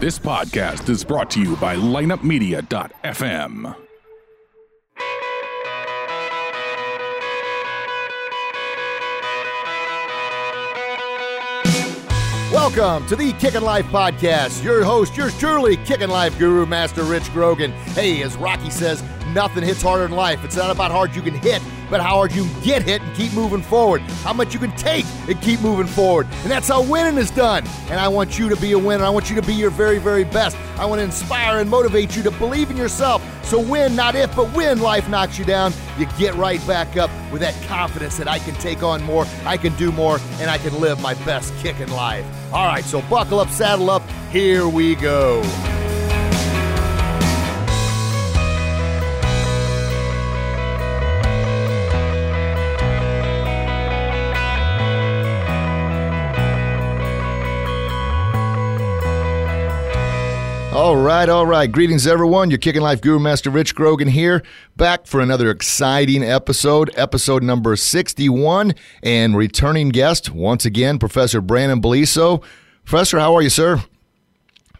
This podcast is brought to you by lineupmedia.fm. Welcome to the Kickin' Life Podcast. Your host, yours truly, Kickin' Life Guru, Master Rich Grogan. Hey, as Rocky says, nothing hits harder in life. It's not about how hard you can hit, but how hard you can get hit and keep moving forward. How much you can take and keep moving forward. And that's how winning is done. And I want you to be a winner. I want you to be your very, very best. I want to inspire and motivate you to believe in yourself. So win, not if, but when life knocks you down, you get right back up with that confidence that I can take on more, I can do more, and I can live my best kick in life. All right, so buckle up, saddle up, here we go. All right, all right. Greetings, everyone. Your Kickin' Life Guru Master Rich Grogan here, back for another exciting episode, episode number 61, and returning guest, once again, Professor Brannon Beliso. Professor, how are you, sir?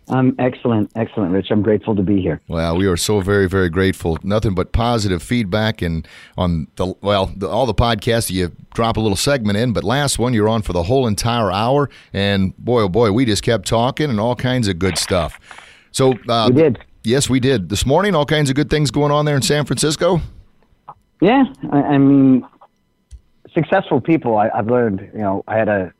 I'm excellent, excellent, Rich. I'm grateful to be here. Well, we are so very, very grateful. Nothing but positive feedback, and on the well, the, all the podcasts you drop a little segment in, but last one you're on for the whole entire hour, and boy, oh boy, we just kept talking and all kinds of good stuff. So uh, we did. Yes, we did. This morning, all kinds of good things going on there in San Francisco. Yeah, I, I mean, successful people. I, I've learned. You know, I had a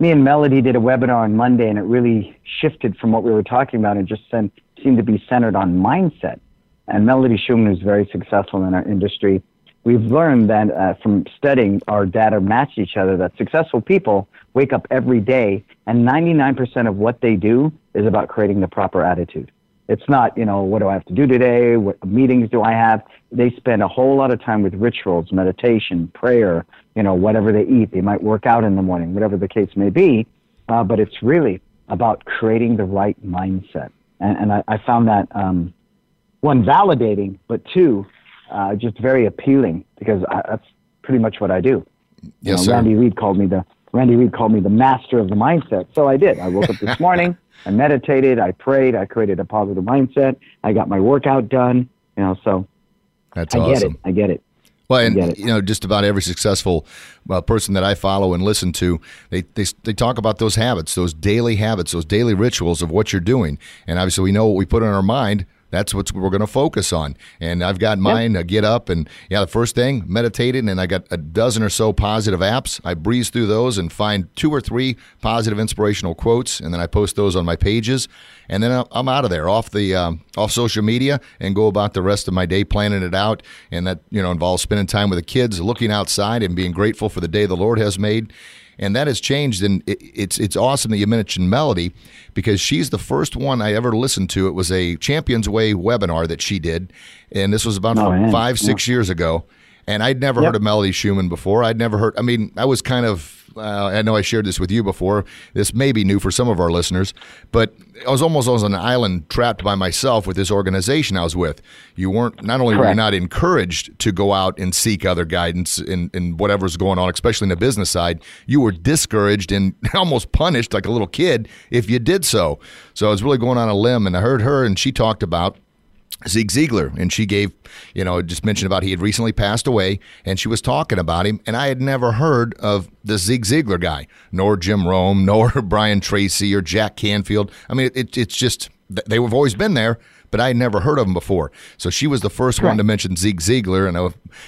me and Melody did a webinar on Monday, and it really shifted from what we were talking about and just seemed to be centered on mindset. And Melody Shuman is very successful in our industry. We've learned that uh, from studying our data match each other that successful people wake up every day and 99% of what they do is about creating the proper attitude. It's not, you know, what do I have to do today? What meetings do I have? They spend a whole lot of time with rituals, meditation, prayer, you know, whatever they eat. They might work out in the morning, whatever the case may be. Uh, but it's really about creating the right mindset. And, and I, I found that, um, one, validating, but two, uh, just very appealing because I, that's pretty much what I do. Yes, you know, Randy Reed called me the Randy Reed called me the master of the mindset. So I did. I woke up this morning, I meditated, I prayed, I created a positive mindset, I got my workout done. You know, so that's I awesome. get it. I get it. Well, and you know, just about every successful uh, person that I follow and listen to, they, they they talk about those habits, those daily habits, those daily rituals of what you're doing. And obviously, we know what we put in our mind that's what we're going to focus on. And I've got mine. Yep. I get up and yeah, the first thing meditating, and I got a dozen or so positive apps. I breeze through those and find two or three positive inspirational quotes, and then I post those on my pages. And then I'm out of there, off the um, off social media, and go about the rest of my day planning it out. And that you know involves spending time with the kids, looking outside, and being grateful for the day the Lord has made and that has changed. And it, it's it's awesome that you mentioned Melody because she's the first one I ever listened to. It was a Champions Way webinar that she did, and this was about oh, five six yeah. years ago. And I'd never yep. heard of Melody Shuman before. I'd never heard. I mean, I was kind of uh, I know I shared this with you before. This may be new for some of our listeners, but I was almost on an island trapped by myself with this organization I was with. You weren't not only Correct. were you not encouraged to go out and seek other guidance in, in whatever's going on, especially in the business side, you were discouraged and almost punished like a little kid if you did so. So I was really going on a limb, and I heard her, and she talked about Zig Ziglar, and she gave, you know, just mentioned about he had recently passed away, and she was talking about him, and I had never heard of the Zig Ziglar guy, nor Jim Rohn, nor Brian Tracy, or Jack Canfield. I mean, it, it's just they have always been there, but I had never heard of them before. So she was the first one to mention Zig Ziglar, and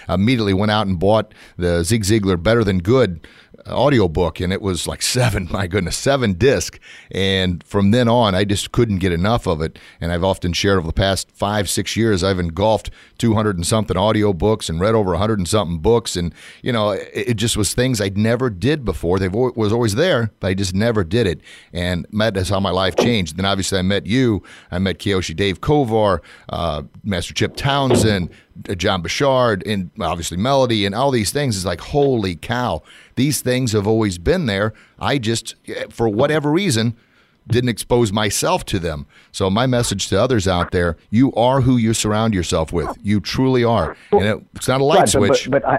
I immediately went out and bought the Zig Ziglar Better Than Good audiobook and it was like seven my goodness seven disc. And from then on i just couldn't get enough of it. And i've often shared over the past five six years i've engulfed 200 and something audiobooks and read over 100 and something books. And you know it, it just was things i never did before. They was always there but i just never did it. And that's how my life changed. Then obviously i met you. I met kyoshi dave kovar uh, master chip townsend Uh, John Bouchard and obviously Melody and all these things is like, holy cow, these things have always been there. I just, eh, for whatever reason, didn't expose myself to them. So my message to others out there: you are who you surround yourself with. You truly are, and it, it's not a light right, switch. But, but, I,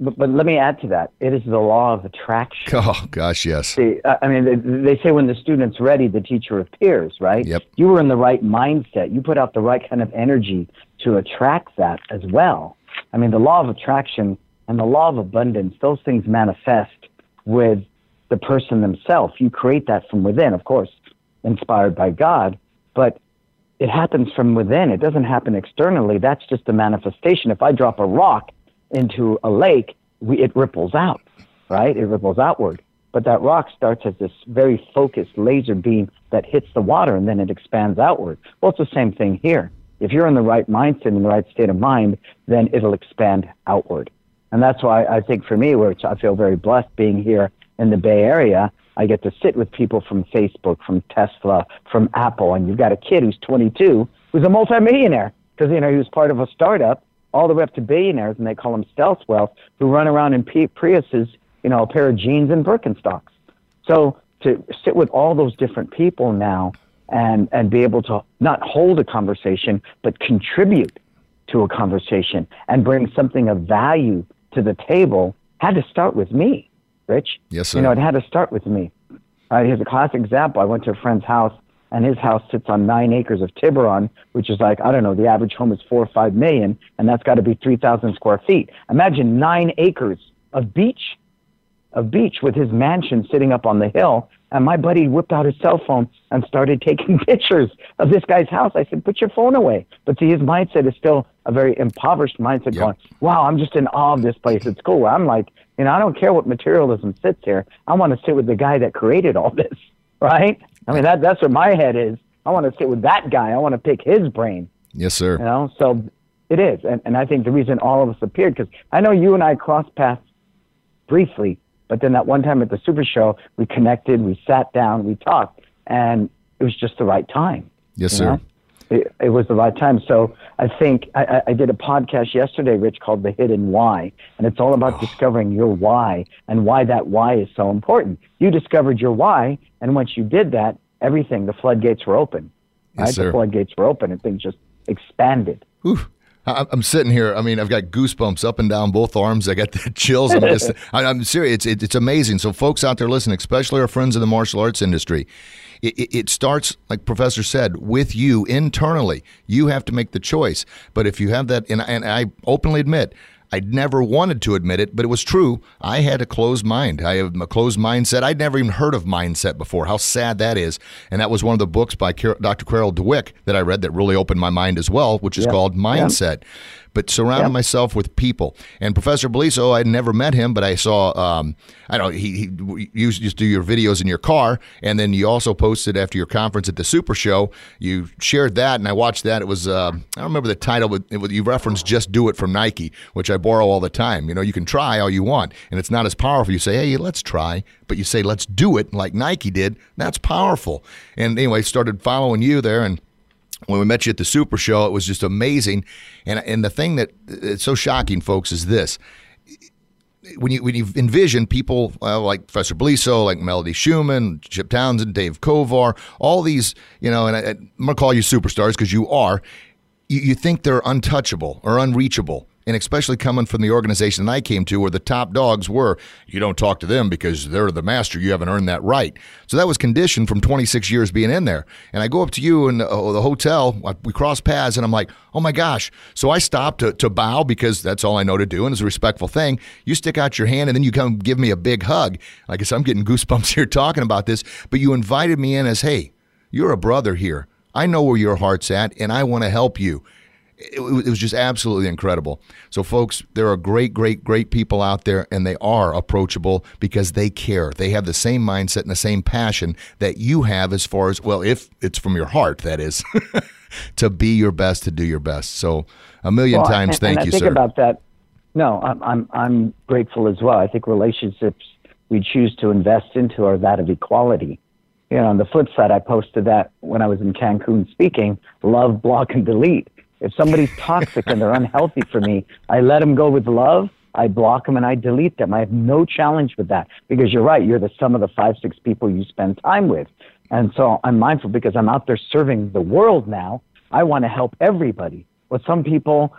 but, but let me add to that. It is the law of attraction. Oh gosh, yes. See, I mean, they, they say when the student's ready, the teacher appears, right? Yep. You were in the right mindset. You put out the right kind of energy to attract that as well. I mean, the law of attraction and the law of abundance, those things manifest with the person themselves. You create that from within, of course, inspired by God, but it happens from within. It doesn't happen externally. That's just a manifestation. If I drop a rock into a lake, we, it ripples out, right? It ripples outward. But that rock starts as this very focused laser beam that hits the water and then it expands outward. Well, it's the same thing here. If you're in the right mindset, in the right state of mind, then it'll expand outward. And that's why I think for me, which I feel very blessed being here in the Bay Area, I get to sit with people from Facebook, from Tesla, from Apple, and you've got a kid who's 22 who's a multimillionaire because you know he was part of a startup, all the way up to billionaires, and they call them stealth wealth, who run around in Priuses, you know, a pair of jeans and Birkenstocks. So to sit with all those different people now and and be able to not hold a conversation but contribute to a conversation and bring something of value to the table had to start with me. Rich. Yes, sir. You know, it had to start with me. Uh, here's a classic example. I went to a friend's house, and his house sits on nine acres of Tiburon, which is like, I don't know, the average home is four or five million, and that's got to be 3,000 square feet. Imagine nine acres of beach, of beach with his mansion sitting up on the hill. And my buddy whipped out his cell phone and started taking pictures of this guy's house. I said, put your phone away. But see, his mindset is still a very impoverished mindset Yep. going, wow, I'm just in awe of this place. It's cool. I'm like, you know, I don't care what materialism sits here. I want to sit with the guy that created all this, right? I mean, that that's where my head is. I want to sit with that guy. I want to pick his brain, Yes, sir. you know? So it is. And, and I think the reason all of us appeared, because I know you and I crossed paths briefly, but then that one time at the Super Show, we connected, we sat down, we talked, and it was just the right time. Yes, sir. know? It, it was the right time. So I think I, I- did a podcast yesterday, Rich, called The Hidden Why. And it's all Oh. about discovering your why and why that why is so important. You discovered your why, and once you did that, everything, the floodgates were open. Yes, right? sir. The floodgates were open and things just expanded. Whew. I'm sitting here. I mean, I've got goosebumps up and down both arms. I got the chills. I'm just, I'm serious. It's, it's amazing. So, folks out there listening, especially our friends in the martial arts industry, it, it, it starts, like Professor said, with you internally. You have to make the choice. But if you have that, and, and I openly admit, I never wanted to admit it, but it was true. I had a closed mind. I have a closed mindset. I'd never even heard of mindset before. How sad that is. And that was one of the books by Dr. Carol Dweck that I read that really opened my mind as well, which is Yeah. called Mindset. But surrounding Yeah. myself with people. And Professor Beliso, I'd never met him, but I saw, um, I don't know, he, he you used to do your videos in your car. And then you also posted after your conference at the Super Show, you shared that. And I watched that. It was, uh, I don't remember the title, but it you referenced Just Do It from Nike, which I borrow all the time. You know, you can try all you want, and it's not as powerful. You say, hey, let's try, but you say, let's do it like Nike did. That's powerful. And anyway, started following you there and when we met you at the Super Show, it was just amazing. And and the thing that it's so shocking, folks, is this: when you when you envision people uh, like Professor Beliso, like Melody Shuman, Chip Townsend, Dave Kovar, all these, you know, and I, I'm gonna call you superstars because you are. You, you think they're untouchable or unreachable. And especially coming from the organization that I came to, where the top dogs were, you don't talk to them because they're the master. You haven't earned that right. So that was conditioned from 26 years being in there. And I go up to you in the, uh, the hotel, we cross paths, and I'm like, oh my gosh. So I stop to, to bow because that's all I know to do, and it's a respectful thing. You stick out your hand, and then you come give me a big hug. I guess I'm getting goosebumps here talking about this, but you invited me in as, hey, you're a brother here. I know where your heart's at, and I want to help you it, it was just absolutely incredible. So, folks, there are great, great, great people out there, and they are approachable because they care. They have the same mindset and the same passion that you have, as far as well, if it's from your heart, that is, to be your best, to do your best. So, a million Well, times, and, thank and you, I think sir. about that. No, I'm, I'm I'm grateful as well. I think relationships we choose to invest into are that of equality. You know, on the flip side, I posted that when I was in Cancun speaking: love, block, and delete. If somebody's toxic and they're unhealthy for me, I let them go with love. I block them and I delete them. I have no challenge with that because you're right. You're the sum of the five, six people you spend time with. And so I'm mindful because I'm out there serving the world now. I want to help everybody. But some people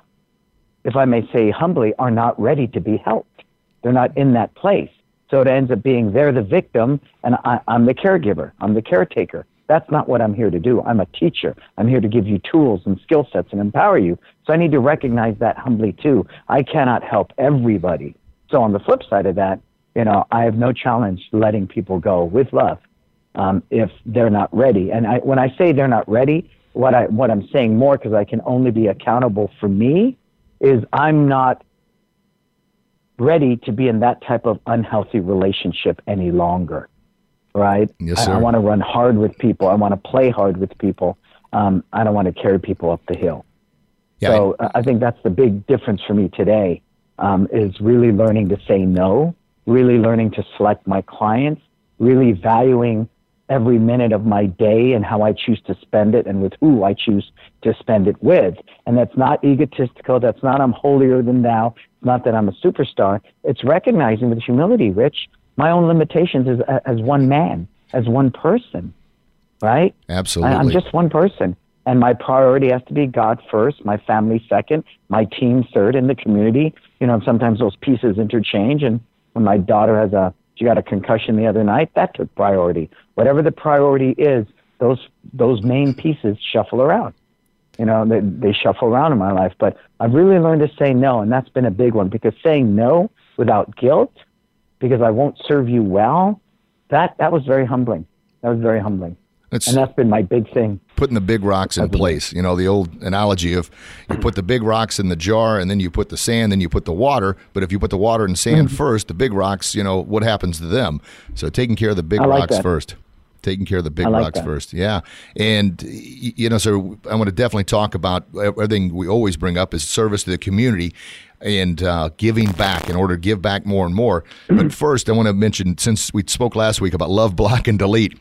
if I may say humbly, are not ready to be helped. They're not in that place. So it ends up being they're the victim and I, I'm the caregiver. I'm the caretaker. That's not what I'm here to do. I'm a teacher. I'm here to give you tools and skill sets and empower you. So I need to recognize that humbly too. I cannot help everybody. So on the flip side of that, you know, I have no challenge letting people go with love um, if they're not ready. And I, when I say they're not ready, what I what I'm saying more because I can only be accountable for me is I'm not ready to be in that type of unhealthy relationship any longer. Right? Yes, sir. I, I want to run hard with people. I want to play hard with people. Um, I don't want to carry people up the hill. Yeah, so I, I think that's the big difference for me today um, is really learning to say no, really learning to select my clients, really valuing every minute of my day and how I choose to spend it and with who I choose to spend it with. And that's not egotistical. That's not I'm holier than thou. It's not that I'm a superstar. It's recognizing with humility, Rich, my own limitations as, uh, as one man, as one person, right? Absolutely. I, I'm just one person. And my priority has to be God first, my family second, my team third, and the community. You know, sometimes those pieces interchange. And when my daughter has a she got a concussion the other night. That took priority. Whatever the priority is, those those main pieces shuffle around. You know, they, they shuffle around in my life. But I've really learned to say no, and that's been a big one because saying no without guilt, because I won't serve you well, that that was very humbling. That was very humbling. It's and that's been my big thing. putting the big rocks in place. You know, the old analogy of you put the big rocks in the jar and then you put the sand, then you put the water. But if you put the water and sand Mm-hmm. first, the big rocks, you know, what happens to them? So taking care of the big like rocks that. first. Taking care of the big like rocks that. first. Yeah. And, you know, so I want to definitely talk about everything we always bring up is service to the community and uh, giving back in order to give back more and more. But first, I want to mention since we spoke last week about love, block, and delete.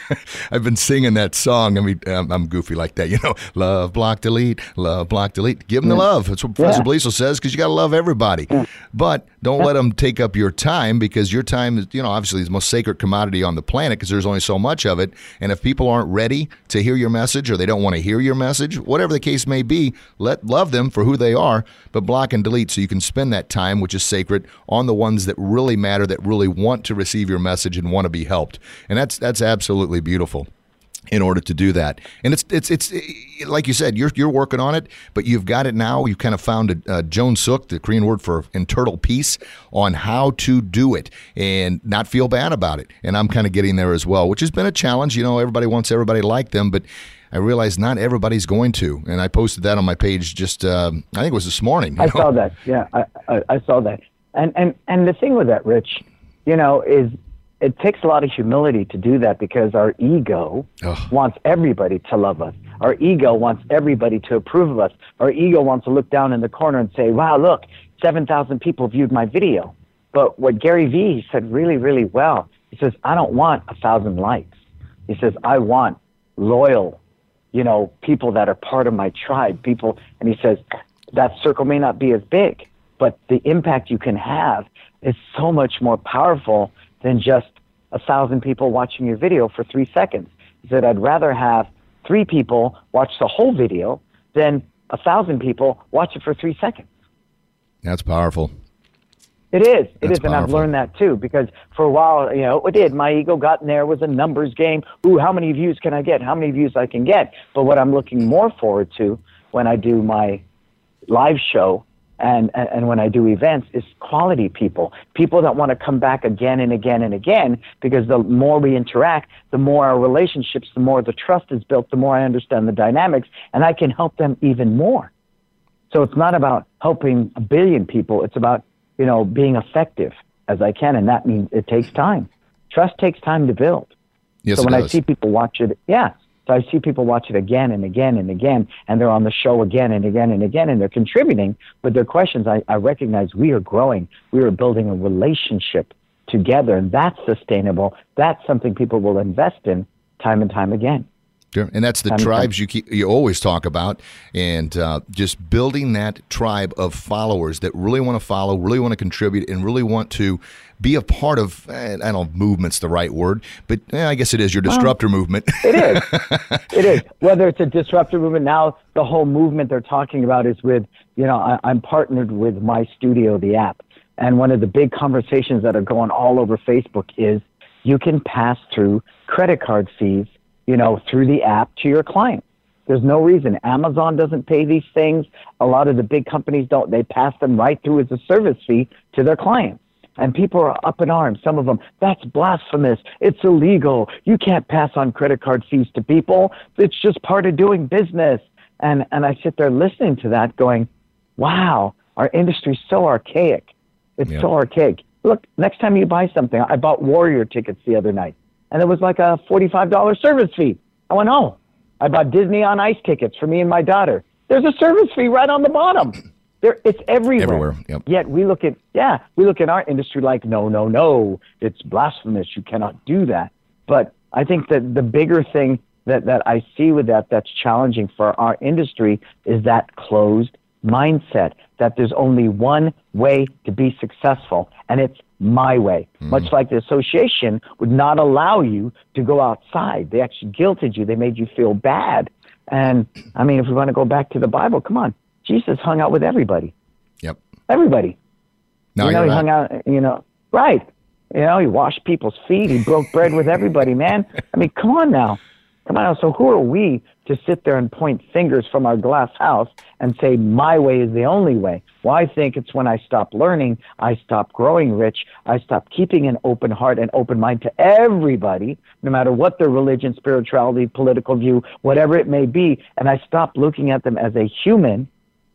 I've been singing that song. I mean, I'm, I'm goofy like that, you know. Love, block, delete. Love, block, delete. Give them the love. That's what Professor Yeah. Beliso says because you got to love everybody. But don't let them take up your time because your time is, you know, obviously the most sacred commodity on the planet because there's only so much of it. And if people aren't ready to hear your message or they don't want to hear your message, whatever the case may be, let love them for who they are, but block and delete so you can spend that time, which is sacred, on the ones that really matter, that really want to receive your message and want to be helped. And that's that's absolutely beautiful in order to do that. And it's it's it's eh, like you said, you're you're working on it, but you've got it now. You've kind of found a, uh, Joan Suk, the Korean word for internal peace, on how to do it and not feel bad about it. And I'm kind of getting there as well, which has been a challenge. You know, everybody wants everybody like them, but I realize not everybody's going to. And I posted that on my page just um, I think it was this morning. you I know? saw that. Yeah, I, I, I saw that. And and and the thing with that, Rich, you know, is it takes a lot of humility to do that because our ego Ugh. wants everybody to love us. Our ego wants everybody to approve of us. Our ego wants to look down in the corner and say, "Wow, look, seven thousand people viewed my video." But what Gary Vee said really, really well, he says, "I don't want a thousand likes." He says, "I want loyal you know, people that are part of my tribe, people, and he says, that circle may not be as big, but the impact you can have is so much more powerful than just a thousand people watching your video for three seconds. He said, I'd rather have three people watch the whole video than a thousand people watch it for three seconds. That's powerful. It is. It That's is, and I've learned that too. Because for a while, you know, it did. My ego got in there. It was a numbers game. Ooh, how many views can I get? How many views I can get? But what I'm looking more forward to when I do my live show and, and, and when I do events is quality people, people that want to come back again and again and again. Because the more we interact, the more our relationships, the more the trust is built, the more I understand the dynamics, and I can help them even more. So it's not about helping a billion people. It's about, you know, being effective as I can. And that means it takes time. Trust takes time to build. Yes, so when I see people watch it, yeah. So I see people watch it again and again and again, and they're on the show again and again and again, and they're contributing with their questions. I, I recognize we are growing. We are building a relationship together, and that's sustainable. That's something people will invest in time and time again. Sure. And that's the to tribes you keep, you always talk about, and uh, just building that tribe of followers that really want to follow, really want to contribute, and really want to be a part of. eh, I don't know, if movement's the right word, but eh, I guess it is your disruptor movement. It is. it is. Whether it's a disruptive movement now, the whole movement they're talking about is with, you know, I, I'm partnered with My Studio, the app, And one of the big conversations that are going all over Facebook is you can pass through credit card fees, you know, through the app to your client. There's no reason. Amazon doesn't pay these things. A lot of the big companies don't. They pass them right through as a service fee to their clients. And people are up in arms. Some of them, that's blasphemous. It's illegal. You can't pass on credit card fees to people. It's just part of doing business. And, and I sit there listening to that going, wow, our industry's so archaic. It's Yeah. so archaic. Look, next time you buy something, I bought Warrior tickets the other night, and it was like a $45 service fee. I went, oh, I bought Disney on Ice tickets for me and my daughter. There's a service fee right on the bottom. There, it's everywhere. Everywhere, yep. Yet we look at yeah, we look at our industry like no, no, no, it's blasphemous. You cannot do that. But I think that the bigger thing that that I see with that that's challenging for our industry is that closed mindset that there's only one way to be successful, and it's my way. Much like the association would not allow you to go outside. They actually guilted you. They made you feel bad. And I mean, if we want to go back to the Bible, come on. Jesus hung out with everybody. Yep. Everybody. No, you know, he right. hung out, you know, right. You know, he washed people's feet. He broke bread with everybody, man. I mean, come on now. Come on. So who are we to sit there and point fingers from our glass house and say, my way is the only way? Well, I think it's when I stop learning, I stop growing rich, I stop keeping an open heart and open mind to everybody, no matter what their religion, spirituality, political view, whatever it may be, and I stop looking at them as a human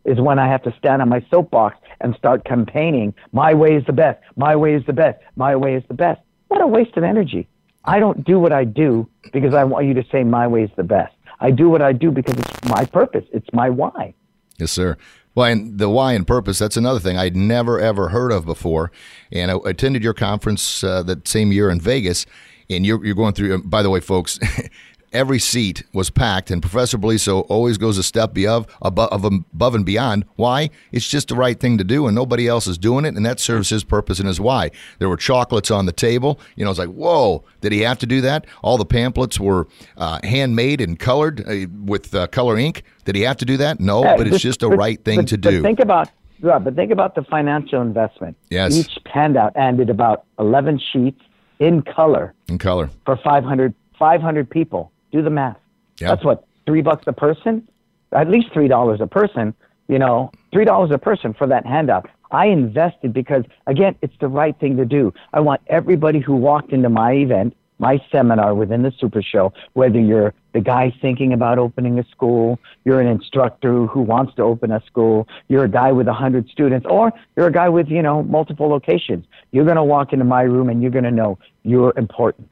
is when I have to stand on my soapbox and start campaigning, my way is the best, my way is the best, my way is the best. What a waste of energy. I don't do what I do because I want you to say my way is the best. I do what I do because it's my purpose, it's my why. Yes, sir. Well, and the why and purpose, that's another thing I'd never, ever heard of before. And I attended your conference uh, that same year in Vegas, and you're, you're going through, by the way, folks, every seat was packed, and Professor Beliso always goes a step above, above, above and beyond. Why? It's just the right thing to do, and nobody else is doing it, and that serves his purpose and his why. There were chocolates on the table. You know, it's like, whoa, did he have to do that? All the pamphlets were uh, handmade and colored uh, with uh, color ink. Did he have to do that? No, but it's just the right thing but- to do. think about yeah, but think about the financial investment. Yes. Each handout ended about 11 sheets in color in color. for 500, 500 people. Do the math. Yeah. That's what three bucks a person, at least three dollars a person. You know, three dollars a person for that handout. I invested because again, it's the right thing to do. I want everybody who walked into my event, my seminar within the Super Show, whether you're the guy thinking about opening a school, you're an instructor who wants to open a school, you're a guy with a hundred students, or you're a guy with you know multiple locations. You're going to walk into my room and you're going to know you're important.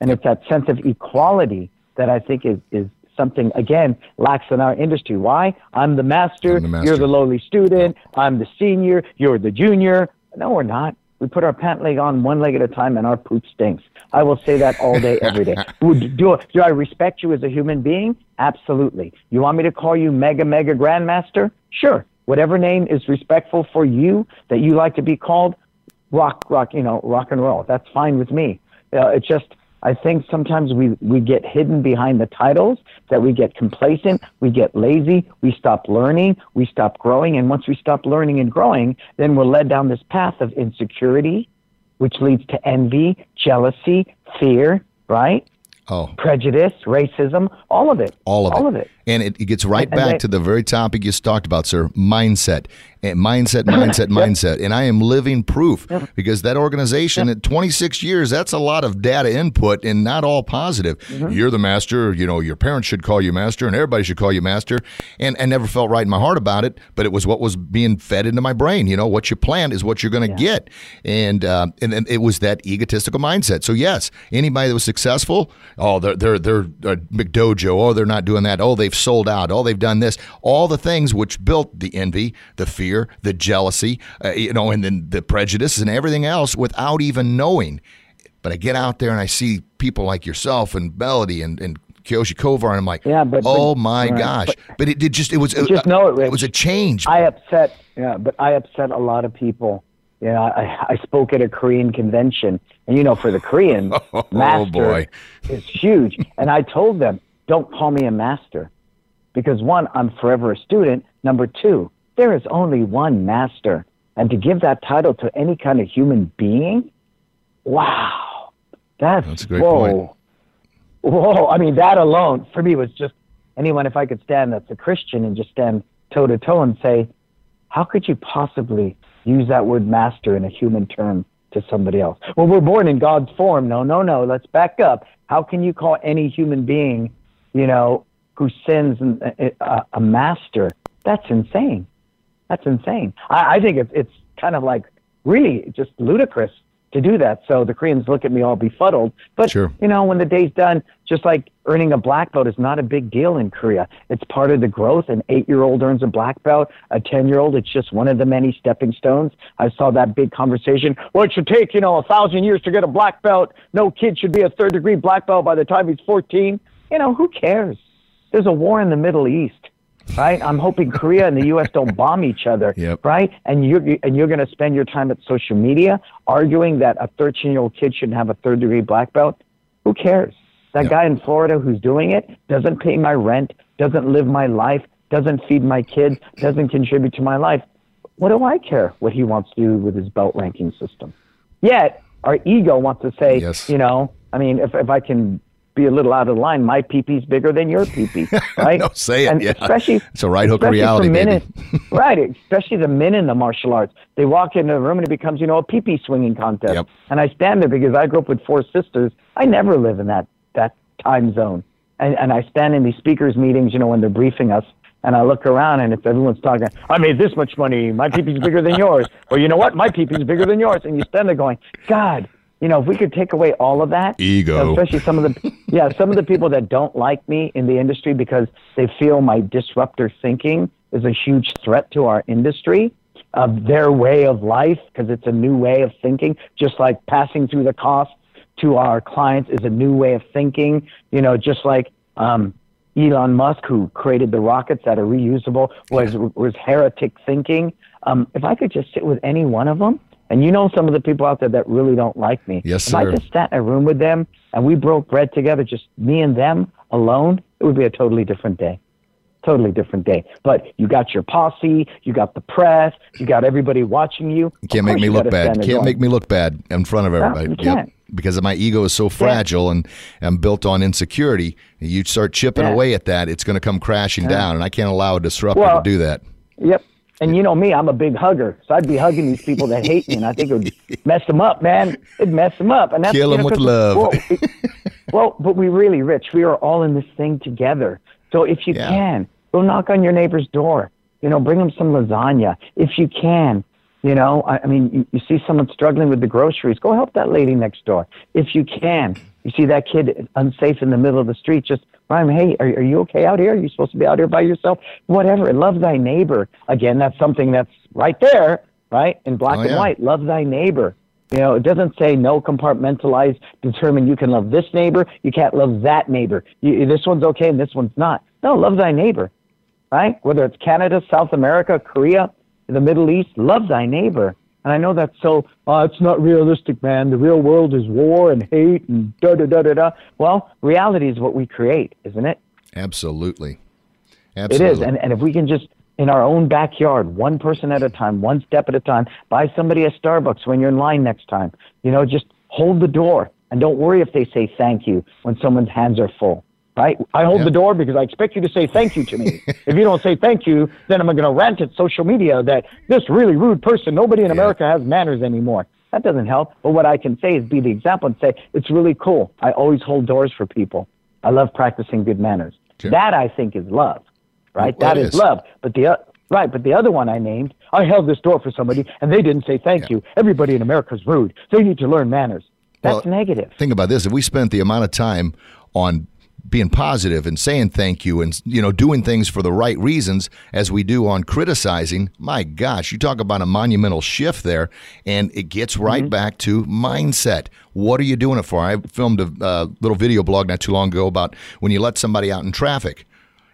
And it's that sense of equality that I think is, is something, again, lacks in our industry. Why? I'm the master, I'm the master. you're the lowly student, I'm the senior, you're the junior. No, we're not. We put our pant leg on one leg at a time and our poop stinks. I will say that all day, every day. Would, do, do I respect you as a human being? Absolutely. You want me to call you mega, mega grandmaster? Sure. Whatever name is respectful for you that you like to be called, rock, rock, you know, rock and roll. That's fine with me. Uh, it's just, I think sometimes we, we get hidden behind the titles, that we get complacent, we get lazy, we stop learning, we stop growing. And once we stop learning and growing, then we're led down this path of insecurity, which leads to envy, jealousy, fear, right? Oh, Prejudice, racism, all of it. all of it. All of it. And it, it gets right back to the very topic you just talked about, sir mindset. And mindset, mindset, mindset. And I am living proof because that organization at 26 years, that's a lot of data input and not all positive. Mm-hmm. You're the master, you know, your parents should call you master and everybody should call you master. And I never felt right in my heart about it, but it was what was being fed into my brain. You know, what you plant is what you're going to get. And, uh, and and it was that egotistical mindset. So, yes, anybody that was successful, oh, they're, they're, they're uh, McDojo, oh, they're not doing that, oh, they've sold out, oh, they've done this. All the things which built the envy, the fear, the jealousy, uh, you know, and then the prejudice and everything else without even knowing. But I get out there and I see people like yourself and Melody and, and Kyoshi Kovar, and I'm like, Yeah, but- oh but- my right, gosh. but- But, it did just, it was, just know it, Rich. it was a change. I upset, yeah, but I upset a lot of people. You know, I, I spoke at a Korean convention, and you know, for the Koreans, Oh, master boy. is huge. And I told them, don't call me a master, because one, I'm forever a student. Number two, there is only one master. and to give that title to any kind of human being, wow, that's, That's a great whoa, point. whoa. I mean, that alone for me was just anyone. If I could stand that's a Christian and just stand toe to toe and say, how could you possibly use that word master in a human term to somebody else? Well, we're born in God's form. No, no, no. Let's back up. How can you call any human being, you know, who sins and- a, a master? That's insane. That's insane. I, I think it's it's kind of like really just ludicrous to do that. So the Koreans look at me all befuddled. But Sure. you know, when the day's done, just like earning a black belt is not a big deal in Korea. It's part of the growth. An eight-year-old earns a black belt. A ten-year-old, it's just one of the many stepping stones. I saw that big conversation. Well, it should take you know a thousand years to get a black belt. No kid should be a third-degree black belt by the time he's fourteen. You know, who cares? There's a war in the Middle East. Right, I'm hoping Korea and the U.S. don't bomb each other. Yep. Right, and you're and you're going to spend your time at social media arguing that a 13 year old kid shouldn't have a third degree black belt. Who cares? That Yep. guy in Florida who's doing it doesn't pay my rent, doesn't live my life, doesn't feed my kids, doesn't contribute to my life. What do I care what he wants to do with his belt ranking system? Yet our ego wants to say, Yes. you know, I mean, if if I can be a little out of line, my peepee's bigger than your peepee, right? No, say it, And yeah. especially It's a right hook reality, men in- right, especially the men in the martial arts. They walk into the room and it becomes, you know, a pee-pee swinging contest. Yep. And I stand there because I grew up with four sisters. I never live in that that time zone. And and I stand in these speakers meetings, you know, when they're briefing us, and I look around and if everyone's talking, I made this much money, my pee-pee's bigger than yours. Well, you know what, my pee-pee's bigger than yours. And you stand there going, God, you know, if we could take away all of that, Ego. especially some of the yeah some of the people that don't like me in the industry because they feel my disruptor thinking is a huge threat to our industry of their way of life because it's a new way of thinking just like passing through the cost to our clients is a new way of thinking you know just like um, Elon Musk, who created the rockets that are reusable, was was heretic thinking. Um, if I could just sit with any one of them, and you know some of the people out there that really don't like me, Yes, if I just sat in a room with them and we broke bread together, just me and them alone, it would be a totally different day. Totally different day. But you got your posse, you got the press, you got everybody watching you. You can't make me look bad. Can't make me look bad in front of everybody. you can't. Because my ego is so fragile and and built on insecurity. You start chipping Yeah. away at that, it's going to come crashing down, and I can't allow a disruptor Well, to do that. Yep. And you know me, I'm a big hugger, so I'd be hugging these people that hate me, and I think it would mess them up, man. It'd mess them up, and that's Kill you 'em know, with love. Well, it- well, but we really, Rich, we are all in this thing together. So if you Yeah. can, go knock on your neighbor's door. You know, bring them some lasagna if you can. You know, I, I mean, you, you see someone struggling with the groceries, go help that lady next door if you can. You see that kid unsafe in the middle of the street, just Ryan, hey, are, are you okay out here? Are you supposed to be out here by yourself? Whatever. Love thy neighbor. Again, that's something that's right there, right? In black Oh, and yeah. white. Love thy neighbor. You know, it doesn't say no compartmentalize, determine you can love this neighbor, you can't love that neighbor. You, this one's okay and this one's not. No, love thy neighbor, right? Whether it's Canada, South America, Korea, the Middle East, love thy neighbor. And I know that's so, oh, it's not realistic, man. The real world is war and hate and da da da da da. Well, reality is what we create, isn't it? Absolutely. Absolutely. It is. And, and if we can just, in our own backyard, one person at a time, one step at a time, buy somebody a Starbucks when you're in line next time. You know, just hold the door and don't worry if they say thank you when someone's hands are full. Right? I hold Yeah. the door because I expect you to say thank you to me. if you don't say thank you, then I'm going to rant at social media that this really rude person, nobody in America has manners anymore. That doesn't help. But what I can say is be the example and say, it's really cool. I always hold doors for people. I love practicing good manners. Sure. That I think is love right? Well, that is, is. love. But the o- right, but the other one I named, I held this door for somebody and they didn't say thank you. Everybody in America's rude. They need to learn manners. That's Well, negative. Think about this: if we spent the amount of time on being positive and saying thank you and you know doing things for the right reasons as we do on criticizing my gosh you talk about a monumental shift there and it gets right Mm-hmm. back to mindset what are you doing it for i filmed a uh, little video blog not too long ago about when you let somebody out in traffic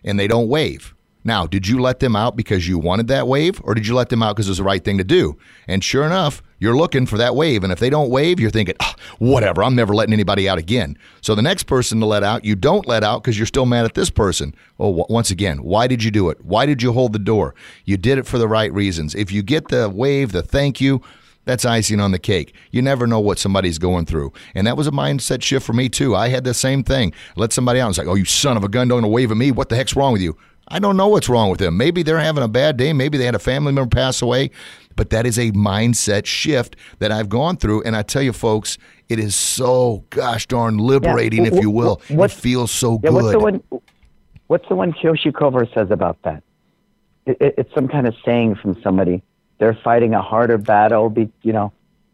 and they don't wave Now, did you let them out because you wanted that wave, or did you let them out because it was the right thing to do? And sure enough, you're looking for that wave. And if they don't wave, you're thinking, oh, whatever, I'm never letting anybody out again. So the next person to let out, you don't let out because you're still mad at this person. Oh, once again, why did you do it? Why did you hold the door? You did it for the right reasons. If you get the wave, the thank you, that's icing on the cake. You never know what somebody's going through. And that was a mindset shift for me, too. I had the same thing. Let somebody out and say, oh, you son of a gun, don't wave at me. What the heck's wrong with you? I don't know what's wrong with them. Maybe they're having a bad day. Maybe they had a family member pass away. But that is a mindset shift that I've gone through. And I tell you, folks, it is so gosh darn liberating, yeah. if you will. What, it feels so yeah, good. What's the one, what's the one Kyoshi Kovar says about that? It, it, it's some kind of saying from somebody. They're fighting a harder battle. Be, you know,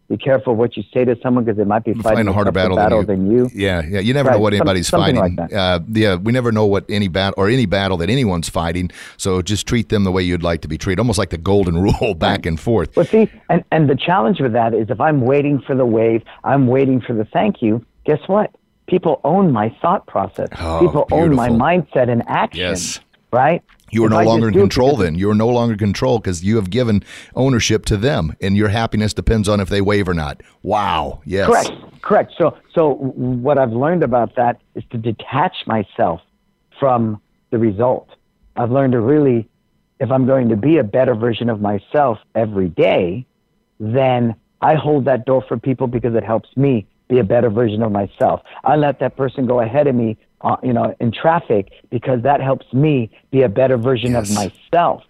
be careful what you say to someone because they might be fighting, a harder battle, battle than, you. than, you. Yeah, yeah. You never right. know what anybody's Some, fighting. Like uh, yeah, we never know what any battle or any battle that anyone's fighting. So just treat them the way you'd like to be treated, almost like the golden rule, back and forth. Well, see, and and the challenge with that is if I'm waiting for the wave, I'm waiting for the thank you. Guess what? People own my thought process. Oh, People beautiful. own my mindset and action. Yes. Right. You are no longer in just do it control then. You are no longer in control because you have given ownership to them, and your happiness depends on if they wave or not. Wow. Yes. Correct. Correct. So, so what I've learned about that is to detach myself from the result. I've learned to really, if I'm going to be a better version of myself every day, then I hold that door for people because it helps me be a better version of myself. I let that person go ahead of me, uh, you know, in traffic because that helps me be a better version Yes. of myself.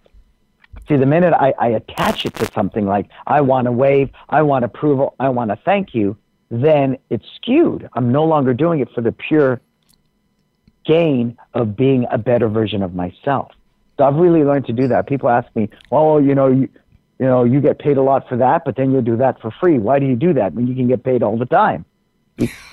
See, the minute I, I attach it to something like I want to wave, I want approval, I want to thank you, then it's skewed. I'm no longer doing it for the pure gain of being a better version of myself. So I've really learned to do that. People ask me, "Oh, you know, you, you know, you get paid a lot for that, but then you'll do that for free. Why do you do that when you can get paid all the time?"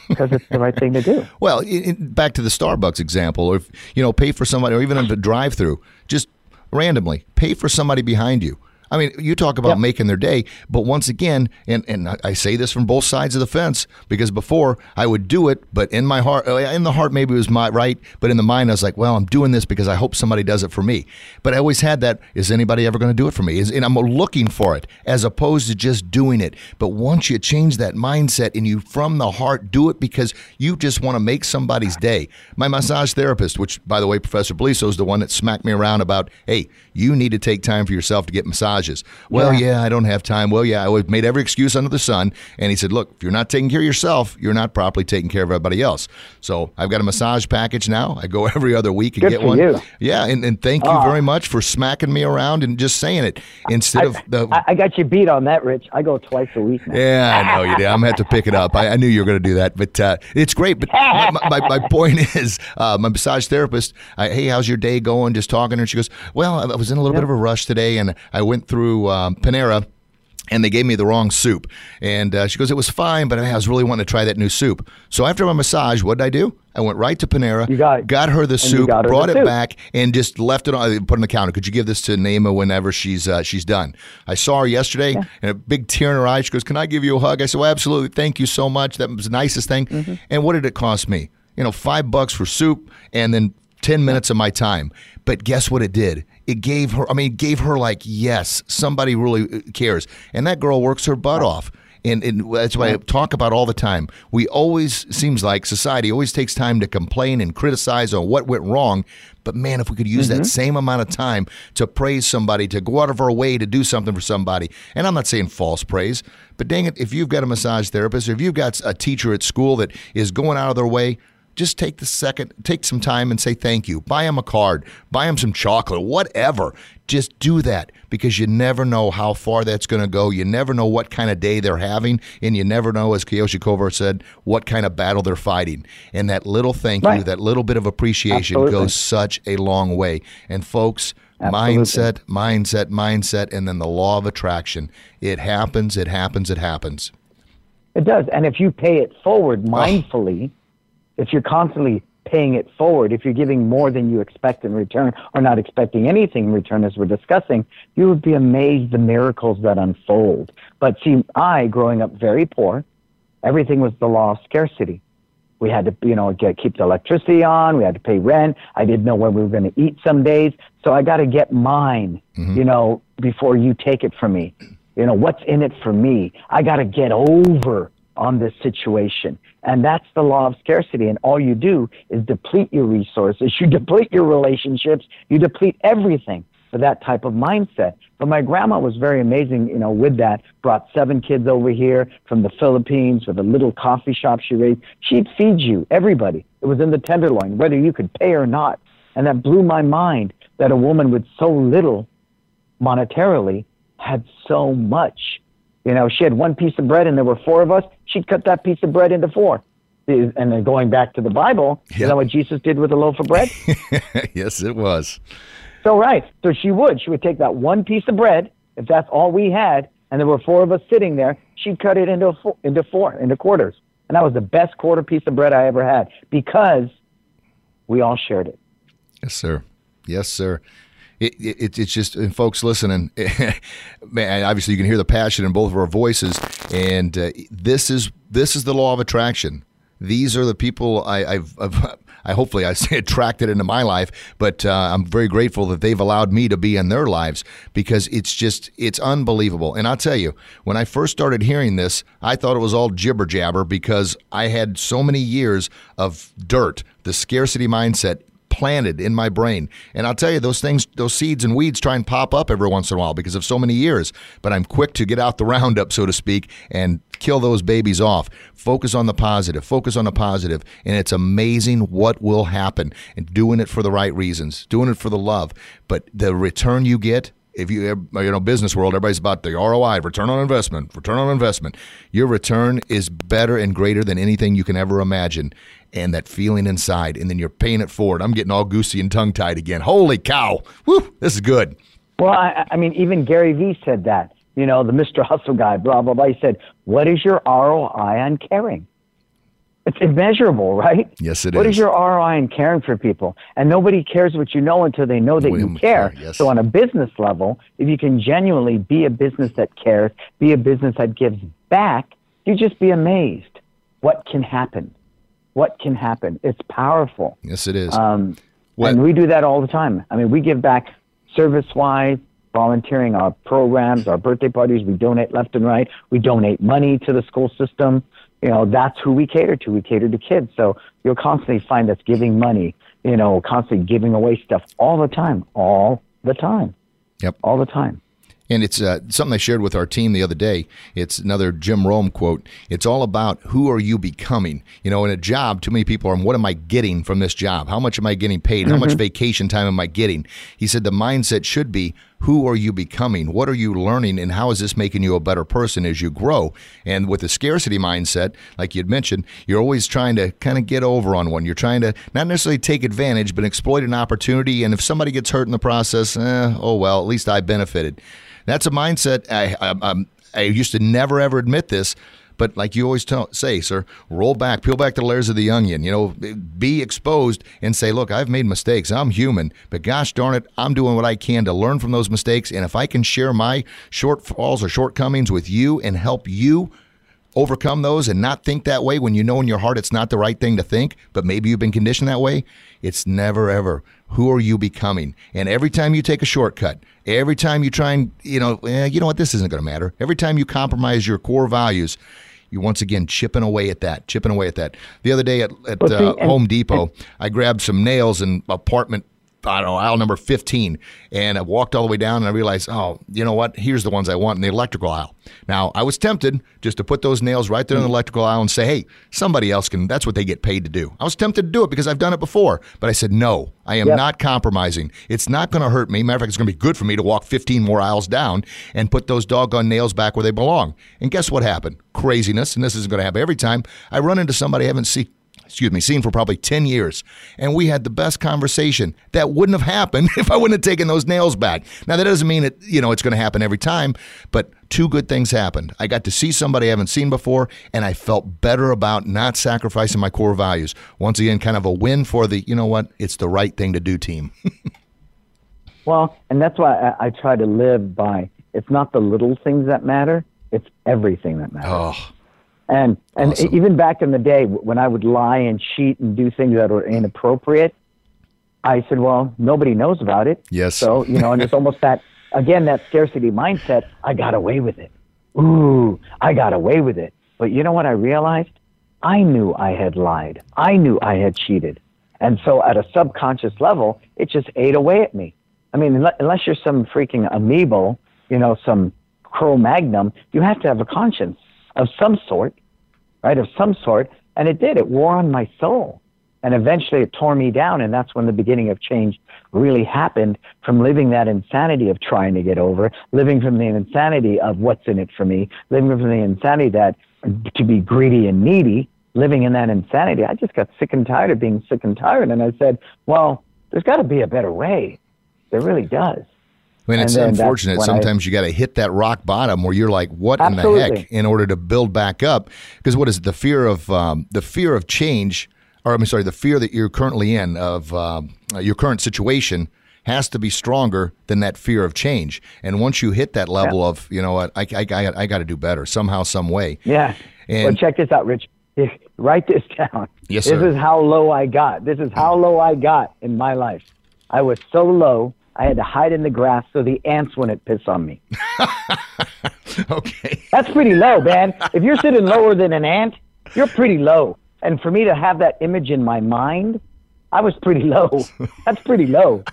Because it's the right thing to do. Well, back to the Starbucks example, or if, you know, pay for somebody, or even in the drive-through, just randomly pay for somebody behind you. I mean, you talk about Yep. making their day, but once again, and, and I- say this from both sides of the fence because before I would do it, but in my heart, uh, in the heart, maybe it was my right, but in the mind, I was like, well, I'm doing this because I hope somebody does it for me. But I always had that: is anybody ever going to do it for me? Is, and I'm looking for it as opposed to just doing it. But once you change that mindset and you, from the heart, do it because you just want to make somebody's day. My massage therapist, which by the way, Professor Beliso is the one that smacked me around about, hey, you need to take time for yourself to get massages. Well, Yeah. yeah, I don't have time. Well, yeah, I made every excuse under the sun. And he said, look, if you're not taking care of yourself, you're not properly taking care of everybody else. So I've got a massage package now. I go every other week and Good get one. you. Yeah, and, and thank you Ah. very much for smacking me around and just saying it instead of the. I, I got you beat on that, Rich. I go twice a week now. Yeah, I know you did. I'm gonna have to pick it up. I, I knew you were gonna do that, but uh, it's great. But my, my, my point is, uh, my massage therapist. I, hey, how's your day going? Just talking, and she goes, "Well, I was in a little bit of a rush today, and I went through um, Panera." And they gave me the wrong soup. And uh, she goes, It was fine, but I was really wanting to try that new soup. So after my massage, what did I do? I went right to Panera, You got- her the soup, got her the brought it soup. back, and just left it on, put it on the counter. Could you give this to Naima whenever she's uh, she's done? I saw her yesterday, and a big tear in her eye. She goes, "Can I give you a hug?" I said, "Well, absolutely. Thank you so much. That was the nicest thing." Mm-hmm. And what did it cost me? You know, five bucks for soup, and then ten minutes of my time. But guess what it did? It gave her. I mean, it gave her like, yes, somebody really uh, cares, and that girl works her butt off. And, and that's what I talk about all the time. We always seems like society always takes time to complain and criticize on what went wrong. But man, if we could use that same amount of time to praise somebody, to go out of our way to do something for somebody, and I'm not saying false praise, but dang it, if you've got a massage therapist, or if you've got a teacher at school that is going out of their way, just take the second, take some time and say thank you. Buy them a card, buy them some chocolate, whatever. Just do that because you never know how far that's going to go. You never know what kind of day they're having, and you never know, as Kyoshi Kovar said, what kind of battle they're fighting. And that little thank you, that little bit of appreciation Absolutely. goes such a long way. And folks, Absolutely. mindset, mindset, mindset, and then the law of attraction. It happens, it happens, it happens. It does. And if you pay it forward mindfully, if you're constantly paying it forward, if you're giving more than you expect in return or not expecting anything in return, as we're discussing, you would be amazed the miracles that unfold. But see, I, growing up very poor, everything was the law of scarcity. We had to, you know, get, keep the electricity on. We had to pay rent. I didn't know when we were going to eat some days. So I got to get mine, mm-hmm. you know, before you take it from me. You know, what's in it for me? I got to get over on this situation. And that's the law of scarcity. And all you do is deplete your resources, you deplete your relationships, you deplete everything for that type of mindset. But my grandma was very amazing, you know, with that. Brought seven kids over here from the Philippines with a little coffee shop she raised. She'd feed you, everybody. It was in the Tenderloin, whether you could pay or not. And that blew my mind that a woman with so little monetarily had so much. You know, she had one piece of bread and there were four of us. She'd cut that piece of bread into four. And then going back to the Bible, you know what Jesus did with a loaf of bread? yes, it was. So right. So she would. She would take that one piece of bread, if that's all we had, and there were four of us sitting there. She'd cut it into four, into four, into quarters, and that was the best quarter piece of bread I ever had because we all shared it. Yes, sir. Yes, sir. It, it, it's just, and folks listening, man, obviously you can hear the passion in both of our voices, and uh, this is this is the law of attraction. These are the people I, I've, I've I hopefully I say attracted into my life, but uh, I'm very grateful that they've allowed me to be in their lives because it's just it's unbelievable. And I'll tell you, when I first started hearing this, I thought it was all jibber jabber because I had so many years of dirt, the scarcity mindset planted in my brain. And I'll tell you, those things, those seeds and weeds try and pop up every once in a while because of so many years. But I'm quick to get out the roundup, so to speak, and kill those babies off. Focus on the positive, focus on the positive, And it's amazing what will happen and doing it for the right reasons, doing it for the love. But the return you get, if you you know business world everybody's about the ROI return on investment return on investment your return is better and greater than anything you can ever imagine and that feeling inside and then you're paying it forward I'm getting all goosey and tongue tied again holy cow Woo, this is good Well, I, I mean, even Gary Vee said that. You know, the Mr. Hustle guy, blah blah blah. He said, "What is your ROI on caring?" It's immeasurable, right? Yes, it What is. is your ROI in caring for people? And nobody cares what you know until they know that When you you care. care, yes. So, on a business level, if you can genuinely be a business that cares, be a business that gives back, you just be amazed what can happen. What can happen? It's powerful. yes it is Um, and we do that all the time. I mean, we give back service wise, volunteering, our programs, our birthday parties. We donate left and right. We donate money to the school system. You know, that's who we cater to. We cater to kids. So you'll constantly find us giving money, you know, constantly giving away stuff all the time, all the time, yep all the time. And it's uh, something I shared with our team the other day. It's another Jim Rohn quote. It's all about who are you becoming. You know, in a job, too many people are, what am I getting from this job? How much am I getting paid? How much vacation time am I getting? He said the mindset should be, who are you becoming? What are you learning? And how is this making you a better person as you grow? And with the scarcity mindset, like you'd mentioned, you're always trying to kind of get over on one. You're trying to not necessarily take advantage, but exploit an opportunity. And if somebody gets hurt in the process, eh, oh well, at least I benefited. That's a mindset. I, I, I used to never ever admit this, but like you always tell, say, sir, roll back, peel back the layers of the onion. You know, be exposed and say, look, I've made mistakes. I'm human, but gosh darn it, I'm doing what I can to learn from those mistakes. And if I can share my shortfalls or shortcomings with you and help you overcome those and not think that way when you know in your heart it's not the right thing to think, but maybe you've been conditioned that way, it's never ever. Who are you becoming? And every time you take a shortcut, every time you try and, you know, eh, you know what, this isn't going to matter. Every time you compromise your core values, you're once again chipping away at that, chipping away at that. The other day at, at uh, Home Depot, I grabbed some nails and apartment I don't know, aisle number 15. And I walked all the way down and I realized, oh, you know what? Here's the ones I want in the electrical aisle. Now, I was tempted just to put those nails right there in the mm. electrical aisle and say, hey, somebody else can, that's what they get paid to do. I was tempted to do it because I've done it before. But I said, no, I am Yep. not compromising. It's not going to hurt me. Matter of fact, it's going to be good for me to walk 15 more aisles down and put those doggone nails back where they belong. And guess what happened? Craziness. And this isn't going to happen every time. I run into somebody I haven't seen excuse me, seen for probably 10 years. And we had the best conversation. That wouldn't have happened if I wouldn't have taken those nails back. Now, that doesn't mean it, you know, it's going to happen every time, but two good things happened. I got to see somebody I haven't seen before, and I felt better about not sacrificing my core values. Once again, kind of a win for the, you know what, it's the right thing to do team. Well, and that's why I, I try to live by it's not the little things that matter, it's everything that matters. oh, And and Awesome. even back in the day when I would lie and cheat and do things that were inappropriate, I said, well, nobody knows about it. Yes. So, you know, and it's almost that, again, that scarcity mindset. I got away with it. Ooh, I got away with it. But you know what I realized? I knew I had lied. I knew I had cheated. And so at a subconscious level, it just ate away at me. I mean, unless you're some freaking amoeba, you know, some Cro Magnon, you have to have a conscience of some sort, right? Of some sort. And it did. It wore on my soul. And eventually it tore me down. And that's when the beginning of change really happened from living that insanity of trying to get over, living from the insanity of what's in it for me, living from the insanity that to be greedy and needy, living in that insanity. I just got sick and tired of being sick and tired. And I said, well, there's got to be a better way. There really does. I mean, it's unfortunate. Sometimes I, you got to hit that rock bottom where you're like, "What absolutely. in the heck?" In order to build back up, because what is it? The fear of um, the fear of change or I'm sorry, the fear that you're currently in of um, your current situation has to be stronger than that fear of change. And once you hit that level yeah. of, you know what, I, I, I, I got to do better somehow, some way. Yeah. And, well, check this out, Rich. Write this down. Yes, sir. This is how low I got. This is how low I got in my life. I was so low, I had to hide in the grass so the ants wouldn't piss on me. okay. That's pretty low, man. If you're sitting lower than an ant, you're pretty low. And for me to have that image in my mind, I was pretty low. That's pretty low.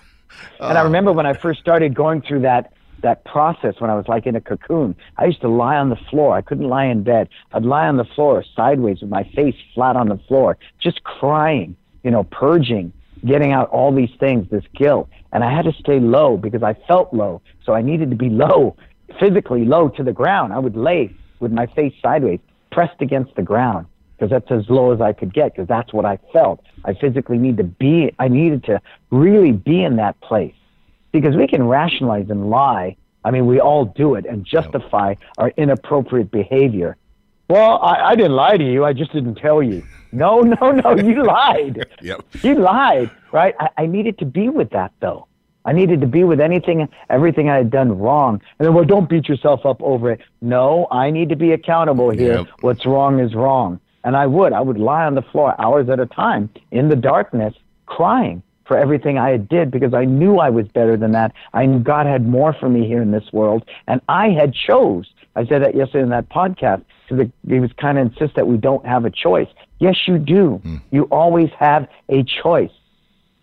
And I uh. remember when I first started going through that that process when I was like in a cocoon. I used to lie on the floor. I couldn't lie in bed. I'd lie on the floor sideways with my face flat on the floor, just crying, you know, purging, getting out all these things, this guilt. And I had to stay low because I felt low. So I needed to be low, physically low to the ground. I would lay with my face sideways, pressed against the ground because that's as low as I could get because that's what I felt. I physically need to be, I needed to really be in that place because we can rationalize and lie. I mean, we all do it and justify our inappropriate behavior. Well, I, I didn't lie to you. I just didn't tell you. No, no, no. You lied. yep. You lied, right? I, I needed to be with that though. I needed to be with anything, everything I had done wrong. And then, well, don't beat yourself up over it. No, I need to be accountable here. Yep. What's wrong is wrong. And I would. I would lie on the floor hours at a time in the darkness, crying for everything I had did because I knew I was better than that. I knew God had more for me here in this world, and I had chose. I said that yesterday in that podcast because he was kind of insist that we don't have a choice. Yes, you do. Mm. You always have a choice.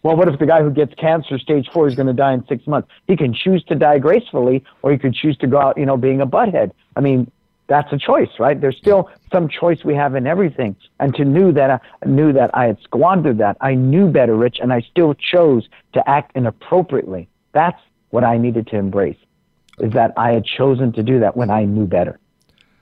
Well, what if the guy who gets cancer stage four is going to die in six months? He can choose to die gracefully, or he could choose to go out, you know, being a butthead. I mean, that's a choice, right? There's still some choice we have in everything. And to knew that I knew that I had squandered that, I knew better, Rich, and I still chose to act inappropriately. That's what I needed to embrace. Is that I had chosen to do that when I knew better.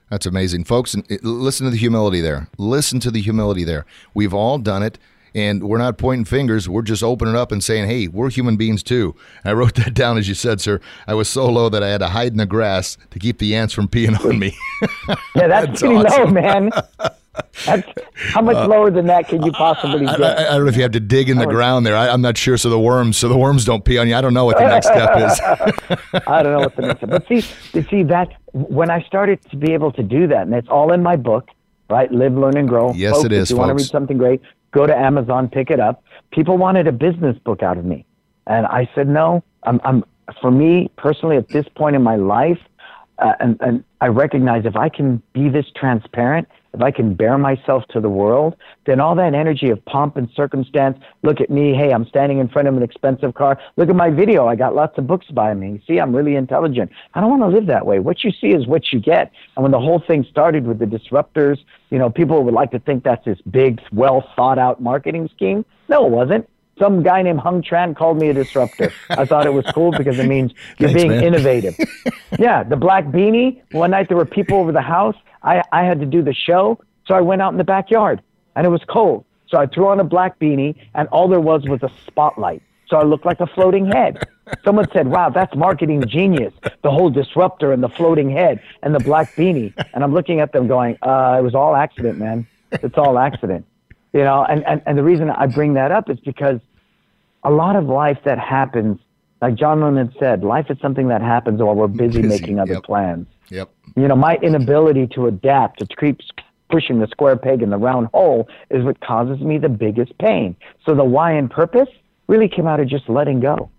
That's amazing, folks. Listen to the humility there. Listen to the humility there. We've all done it. And we're not pointing fingers. We're just opening up and saying, hey, we're human beings too. I wrote that down as you said, sir. I was so low that I had to hide in the grass to keep the ants from peeing on me. yeah, that's, that's pretty awesome. low, man. That's, how much uh, lower than that can you possibly get? I, I, I, don't know if you have to dig in the ground there. I, am not sure. So the worms, so the worms don't pee on you. I don't know what the next step is. I don't know what the next step. But see, see that when I started to be able to do that, and it's all in my book, right? Live, learn, and grow. Yes, folks, it is. If you folks. want to read something great, go to Amazon, pick it up. People wanted a business book out of me. And I said, no, I'm, I'm for me personally at this point in my life, uh, and, and I recognize if I can be this transparent if I can bear myself to the world, then all that energy of pomp and circumstance, look at me, hey, I'm standing in front of an expensive car. Look at my video. I got lots of books by me. See, I'm really intelligent. I don't want to live that way. What you see is what you get. And when the whole thing started with the disruptors, you know, people would like to think that's this big, well thought out marketing scheme. No, it wasn't some guy named Hung Tran called me a disruptor. I thought it was cool because it means you're Thanks, being man. innovative. yeah, the black beanie. One night there were people over the house. I, I had to do the show, so I went out in the backyard and it was cold. So I threw on a black beanie and all there was was a spotlight. So I looked like a floating head. Someone said, "Wow, that's marketing genius! The whole disruptor and the floating head and the black beanie." And I'm looking at them, going, uh, "It was all accident, man. It's all accident." You know, and, and, and the reason I bring that up is because a lot of life that happens, like John Lennon said, life is something that happens while we're busy, busy. making other yep. plans. Yep. You know, my inability to adapt, to keep pushing the square peg in the round hole is what causes me the biggest pain. So the why and purpose, really came out of just letting go.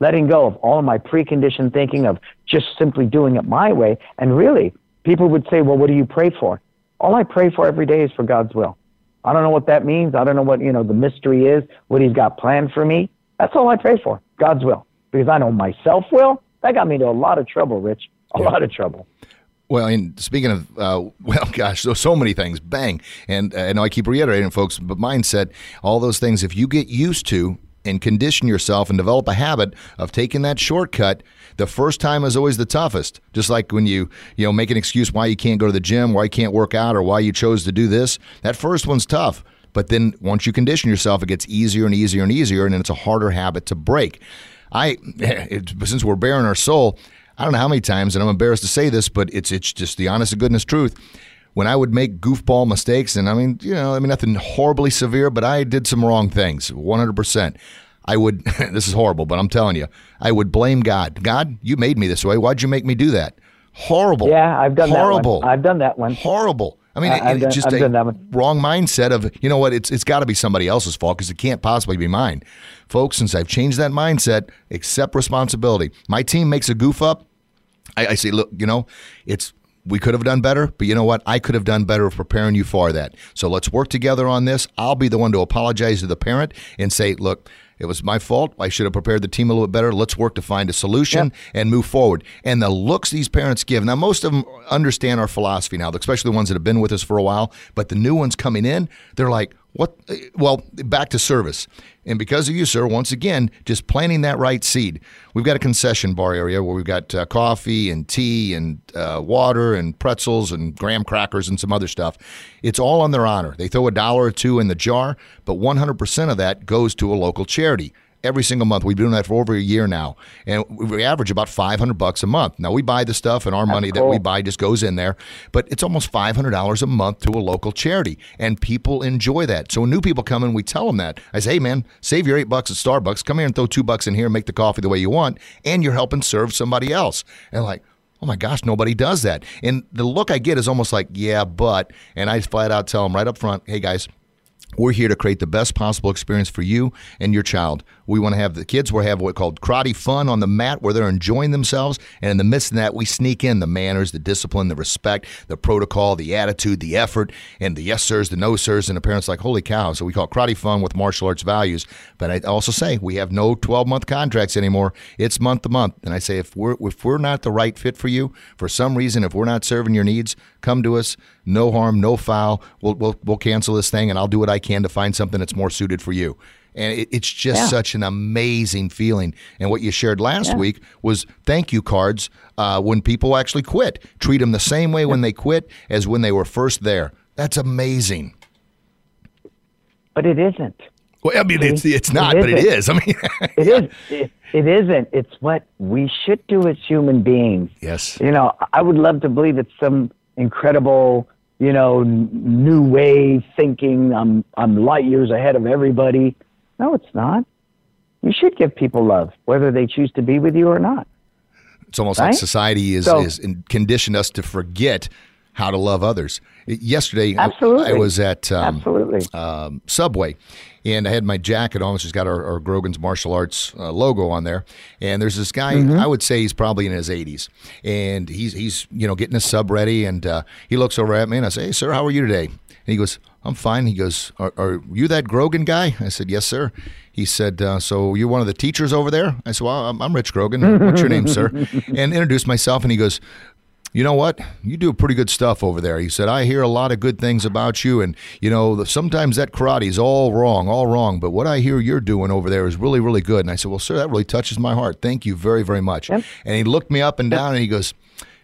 Letting go of all of my preconditioned thinking of just simply doing it my way. And really, people would say, well, what do you pray for? All I pray for every day is for God's will. I don't know what that means. I don't know what, you know, the mystery is, what he's got planned for me. That's all I pray for, God's will. Because I know myself will. That got me into a lot of trouble, Rich. A yeah. lot of trouble. Well, and speaking of, uh, well, gosh, so so many things, bang, and uh, I know I keep reiterating, folks, but mindset, all those things. If you get used to and condition yourself and develop a habit of taking that shortcut, the first time is always the toughest. Just like when you, you know, make an excuse why you can't go to the gym, why you can't work out, or why you chose to do this. That first one's tough. But then once you condition yourself, it gets easier and easier and easier, and then it's a harder habit to break. I, it, since we're bearing our soul, I don't know how many times, and I'm embarrassed to say this, but it's it's just the honest to goodness truth. When I would make goofball mistakes, and I mean, you know, I mean nothing horribly severe, but I did some wrong things, 100 percent. I would. this is horrible, but I'm telling you, I would blame God. God, you made me this way. Why'd you make me do that? Horrible. Yeah, I've done horrible. that one. I've done that one. Horrible. I mean, I've done, just I've a wrong mindset of you know what? It's it's got to be somebody else's fault because it can't possibly be mine, folks. Since I've changed that mindset, accept responsibility. My team makes a goof up. I, I say, look, you know, it's we could have done better, but you know what? I could have done better preparing you for that. So let's work together on this. I'll be the one to apologize to the parent and say, look, it was my fault. I should have prepared the team a little bit better. Let's work to find a solution yep. and move forward. And the looks these parents give now, most of them understand our philosophy now, especially the ones that have been with us for a while. But the new ones coming in, they're like, what? Well, back to service. And because of you, sir, once again, just planting that right seed. We've got a concession bar area where we've got uh, coffee and tea and uh, water and pretzels and graham crackers and some other stuff. It's all on their honor. They throw a dollar or two in the jar, but 100% of that goes to a local charity every single month. We've been doing that for over a year now, and we average about five hundred bucks a month. Now we buy the stuff, and our That's money cool. that we buy just goes in there, but it's almost five hundred dollars a month to a local charity, and people enjoy that. So when new people come in, we tell them that. I say, hey man, save your eight bucks at Starbucks. Come here and throw two bucks in here and make the coffee the way you want, and you're helping serve somebody else. And like. Oh my gosh, nobody does that. And the look I get is almost like, yeah, but. And I flat out tell them right up front, hey guys, we're here to create the best possible experience for you and your child. We want to have the kids. We have what called karate fun on the mat where they're enjoying themselves. And in the midst of that, we sneak in the manners, the discipline, the respect, the protocol, the attitude, the effort, and the yes sirs, the no sirs. And the parents like, holy cow. So we call karate fun with martial arts values. But I also say we have no 12 month contracts anymore. It's month to month. And I say, if we're, if we're not the right fit for you, for some reason, if we're not serving your needs, come to us. No harm, no foul. We'll, we'll, we'll cancel this thing and I'll do what I can to find something that's more suited for you. And it, it's just yeah. such an amazing feeling. And what you shared last yeah. week was thank you cards uh, when people actually quit. Treat them the same way when they quit as when they were first there. That's amazing. But it isn't. Well, I mean, it's it's not, it but it is. I mean, it is. It, it isn't. It's what we should do as human beings. Yes. You know, I would love to believe it's some incredible you know, new way thinking. I'm I'm light years ahead of everybody. No, it's not. You should give people love, whether they choose to be with you or not. It's almost right? like society is, so, is conditioned us to forget how to love others. Yesterday, absolutely. I, I was at um, absolutely um, Subway, and I had my jacket on, which has got our, our Grogan's martial arts uh, logo on there. And there's this guy. Mm-hmm. I would say he's probably in his 80s, and he's he's you know getting his sub ready, and uh, he looks over at me, and I say, "Hey, sir, how are you today?" And he goes, "I'm fine." He goes, "Are, are you that Grogan guy?" I said, "Yes, sir." He said, uh, "So you're one of the teachers over there?" I said, "Well, I'm, I'm Rich Grogan. What's your name, sir?" And introduced myself, and he goes, you know what? You do pretty good stuff over there. He said, I hear a lot of good things about you. And, you know, sometimes that karate is all wrong, all wrong. But what I hear you're doing over there is really, really good. And I said, Well, sir, that really touches my heart. Thank you very, very much. Yep. And he looked me up and down and he goes,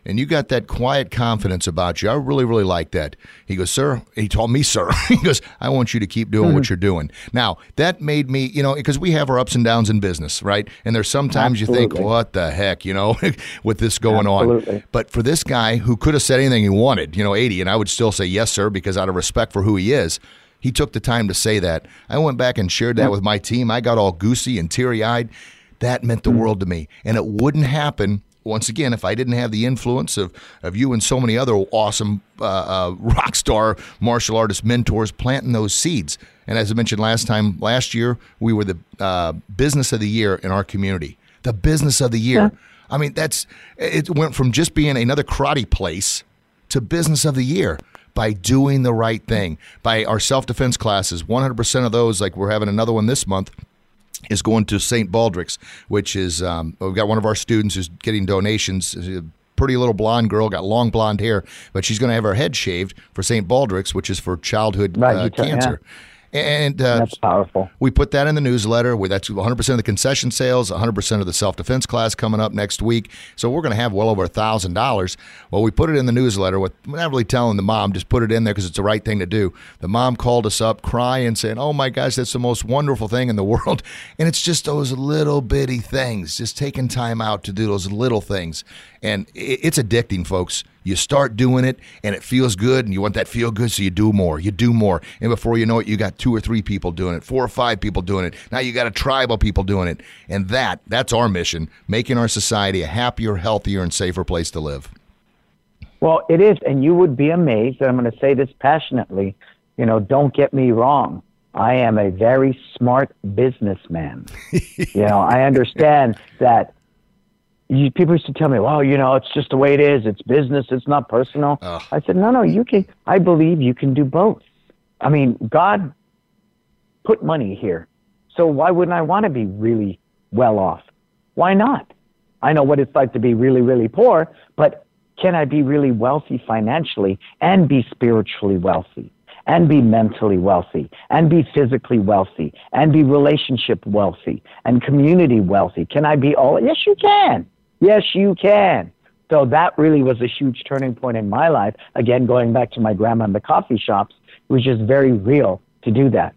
and you got that quiet confidence about you. I really, really like that. He goes, Sir, he told me, Sir, he goes, I want you to keep doing mm-hmm. what you're doing. Now, that made me, you know, because we have our ups and downs in business, right? And there's sometimes Absolutely. you think, What the heck, you know, with this going Absolutely. on. But for this guy who could have said anything he wanted, you know, 80, and I would still say, Yes, sir, because out of respect for who he is, he took the time to say that. I went back and shared that with my team. I got all goosey and teary eyed. That meant the mm-hmm. world to me. And it wouldn't happen once again, if I didn't have the influence of, of you and so many other awesome uh, uh, rock star martial artist mentors planting those seeds. And as I mentioned last time, last year, we were the uh, business of the year in our community. The business of the year. Yeah. I mean, that's it went from just being another karate place to business of the year by doing the right thing. By our self defense classes, 100% of those, like we're having another one this month, is going to St. Baldrick's, which is um, we've got one of our students who's getting donations. Pretty little blonde girl, got long blonde hair, but she's going to have her head shaved for St. Baldrick's, which is for childhood right, uh, cancer. Yeah. And uh, that's powerful. We put that in the newsletter. That's 100% of the concession sales, 100% of the self defense class coming up next week. So we're going to have well over a thousand dollars. Well, we put it in the newsletter. With not really telling the mom, just put it in there because it's the right thing to do. The mom called us up crying, saying, "Oh my gosh, that's the most wonderful thing in the world." And it's just those little bitty things, just taking time out to do those little things, and it's addicting, folks. You start doing it and it feels good and you want that feel good, so you do more. You do more. And before you know it, you got two or three people doing it, four or five people doing it. Now you got a tribe of people doing it. And that, that's our mission, making our society a happier, healthier, and safer place to live. Well, it is. And you would be amazed, and I'm going to say this passionately, you know, don't get me wrong. I am a very smart businessman. you know, I understand that you, people used to tell me, well, you know, it's just the way it is. It's business. It's not personal. Oh. I said, no, no, you can, I believe you can do both. I mean, God put money here. So why wouldn't I want to be really well off? Why not? I know what it's like to be really, really poor, but can I be really wealthy financially and be spiritually wealthy? and be mentally wealthy and be physically wealthy and be relationship wealthy and community wealthy? Can I be all? Yes, you can. Yes, you can. So that really was a huge turning point in my life. Again, going back to my grandma and the coffee shops, it was just very real to do that.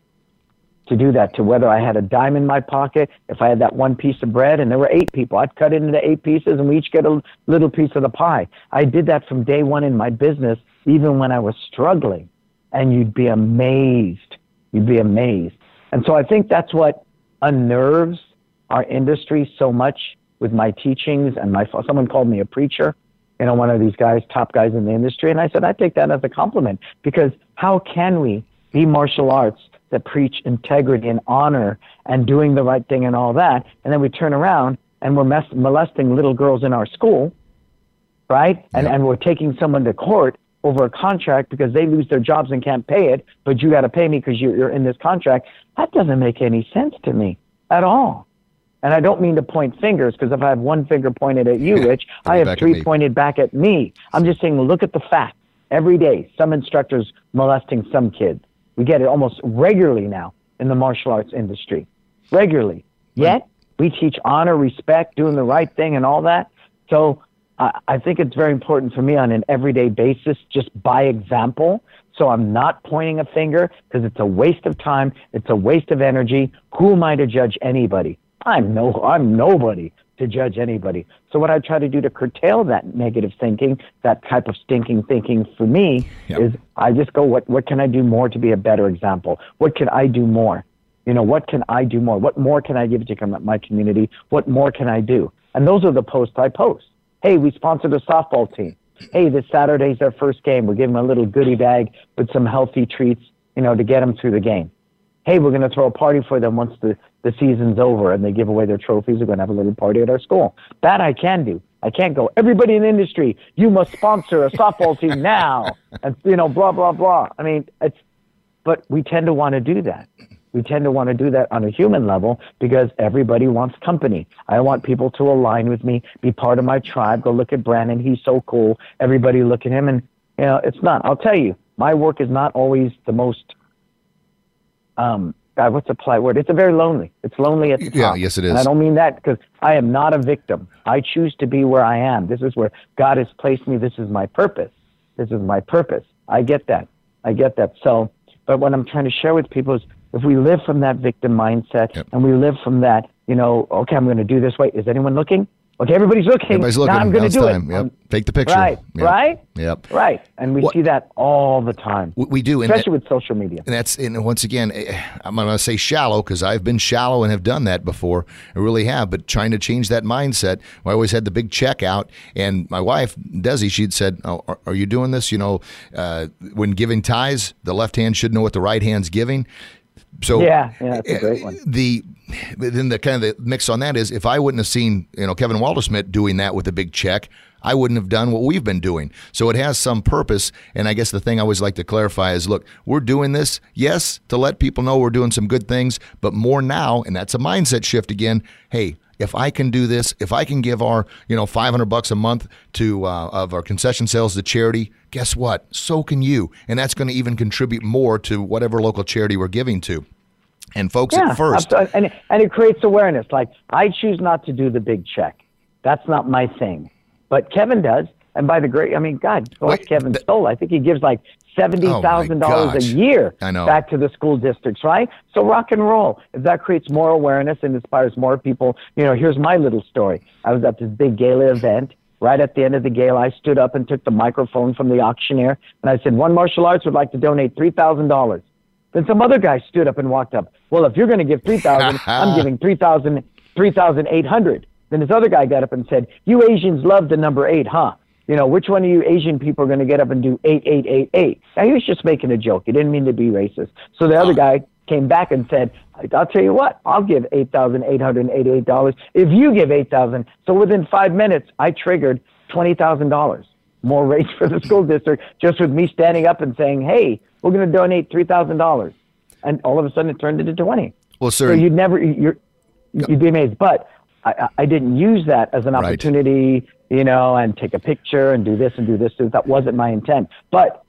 To do that, to whether I had a dime in my pocket, if I had that one piece of bread, and there were eight people, I'd cut it into eight pieces and we each get a little piece of the pie. I did that from day one in my business, even when I was struggling. And you'd be amazed. You'd be amazed. And so I think that's what unnerves our industry so much with my teachings and my someone called me a preacher you know one of these guys top guys in the industry. And i said i take that as a compliment because how can we be martial arts that preach integrity and honor and doing the right thing and all that? And then we turn around and we're mess- molesting little girls in our school right? And and we're taking someone to court over a contract because they lose their jobs and can't pay it but you got to pay me because you're, you're in this contract. That doesn't make any sense to me at all and I don't mean to point fingers because if I have one finger pointed at you, Rich, I have three pointed back at me. I'm just saying, look at the facts. Every day, some instructors molesting some kid. We get it almost regularly now in the martial arts industry. Regularly. Yet, we teach honor, respect, doing the right thing, and all that. So, I, I think it's very important for me on an everyday basis, just by example. So I'm not pointing a finger because it's a waste of time. It's a waste of energy. Who am I to judge anybody? I'm no, I'm nobody to judge anybody. So what I try to do to curtail that negative thinking, that type of stinking thinking for me yep. is I just go, what, what can I do more to be a better example? What can I do more? You know, what can I do more? What more can I give to my community? What more can I do? And those are the posts I post. Hey, we sponsored a softball team. Hey, this Saturday's their first game. We're giving them a little goodie bag with some healthy treats, you know, to get them through the game hey, we're going to throw a party for them once the, the season's over and they give away their trophies. We're going to have a little party at our school. That I can do. I can't go, everybody in the industry, you must sponsor a softball team now. And, you know, blah, blah, blah. I mean, it's, but we tend to want to do that. We tend to want to do that on a human level because everybody wants company. I want people to align with me, be part of my tribe. Go look at Brannon. He's so cool. Everybody look at him. And, you know, it's not. I'll tell you, my work is not always the most um, God, what's a polite word? It's a very lonely. It's lonely at the top. Yeah, yes, it is. And I don't mean that because I am not a victim. I choose to be where I am. This is where God has placed me. This is my purpose. This is my purpose. I get that. I get that. So, but what I'm trying to share with people is if we live from that victim mindset yep. and we live from that, you know, okay, I'm going to do this way. Is anyone looking? Okay, everybody's looking. Everybody's looking. Now I'm going to do it's it. time. Yep. Take the picture. Right, Yep. right, Yep. right. And we What- see that all the time, We- We do, especially that- with social media. And that's and once again, eh, I'm going to say shallow because I've been shallow and have done that before. I really have. But trying to change that mindset, I always had the big check out. And my wife Desi, she'd said, oh, are, "Are you doing this? You know, uh, when giving ties, the left hand should know what the right hand's giving." So Yeah, yeah, that's a great eh, one. The then the kind of the mix on that is if I wouldn't have seen you know Kevin Waldersmith doing that with a big check, I wouldn't have done what we've been doing. So it has some purpose. And I guess the thing I always like to clarify is look, we're doing this, yes, to let people know we're doing some good things, but more now, and that's a mindset shift again. Hey, if I can do this, if I can give our, you know, 500 bucks a month to uh, of our concession sales to charity, guess what? So can you. And that's going to even contribute more to whatever local charity we're giving to. And folks, Yeah, at first, and and it creates awareness. Like I choose not to do the big check. That's not my thing, but Kevin does. And by the great, I mean, God, bless Wait, Kevin th- Stoll. I think he gives like seventy thousand dollars oh, gosh. a year I know. back to the school districts, right? So rock and roll. If that creates more awareness and inspires more people, you know, here's my little story. I was at this big gala event. Right at the end of the gala, I stood up and took the microphone from the auctioneer, and I said, "One Martial Arts would like to donate three thousand dollars." Then some other guy stood up and walked up. Well, if you're going to give three thousand, I'm giving three thousand, three thousand eight hundred. Then this other guy got up and said, "You Asians love the number eight, huh? You know, which one of you Asian people are going to get up and do eight, eight, eight, eight?" Now he was just making a joke. He didn't mean to be racist. So the other guy came back and said, "I'll tell you what, I'll give eight thousand eight hundred eighty-eight dollars if you give eight thousand. So within five minutes, I triggered twenty thousand dollars more rates for the school district just with me standing up and saying, "Hey, we're going to donate three thousand dollars," and all of a sudden it turned into twenty. well, sir, So you'd never you're you'd be amazed, but I, I didn't use that as an Right. opportunity, you know, and take a picture and do this and do this. That wasn't my intent. But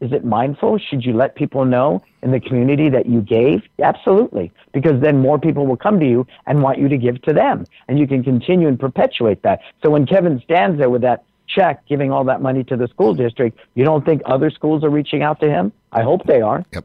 is it mindful? Should you let people know in the community that you gave? Absolutely, because then more people will come to you and want you to give to them, and you can continue and perpetuate that. So when Kevin stands there with that check, giving all that money to the school district, you don't think other schools are reaching out to him? I hope they are. Yep.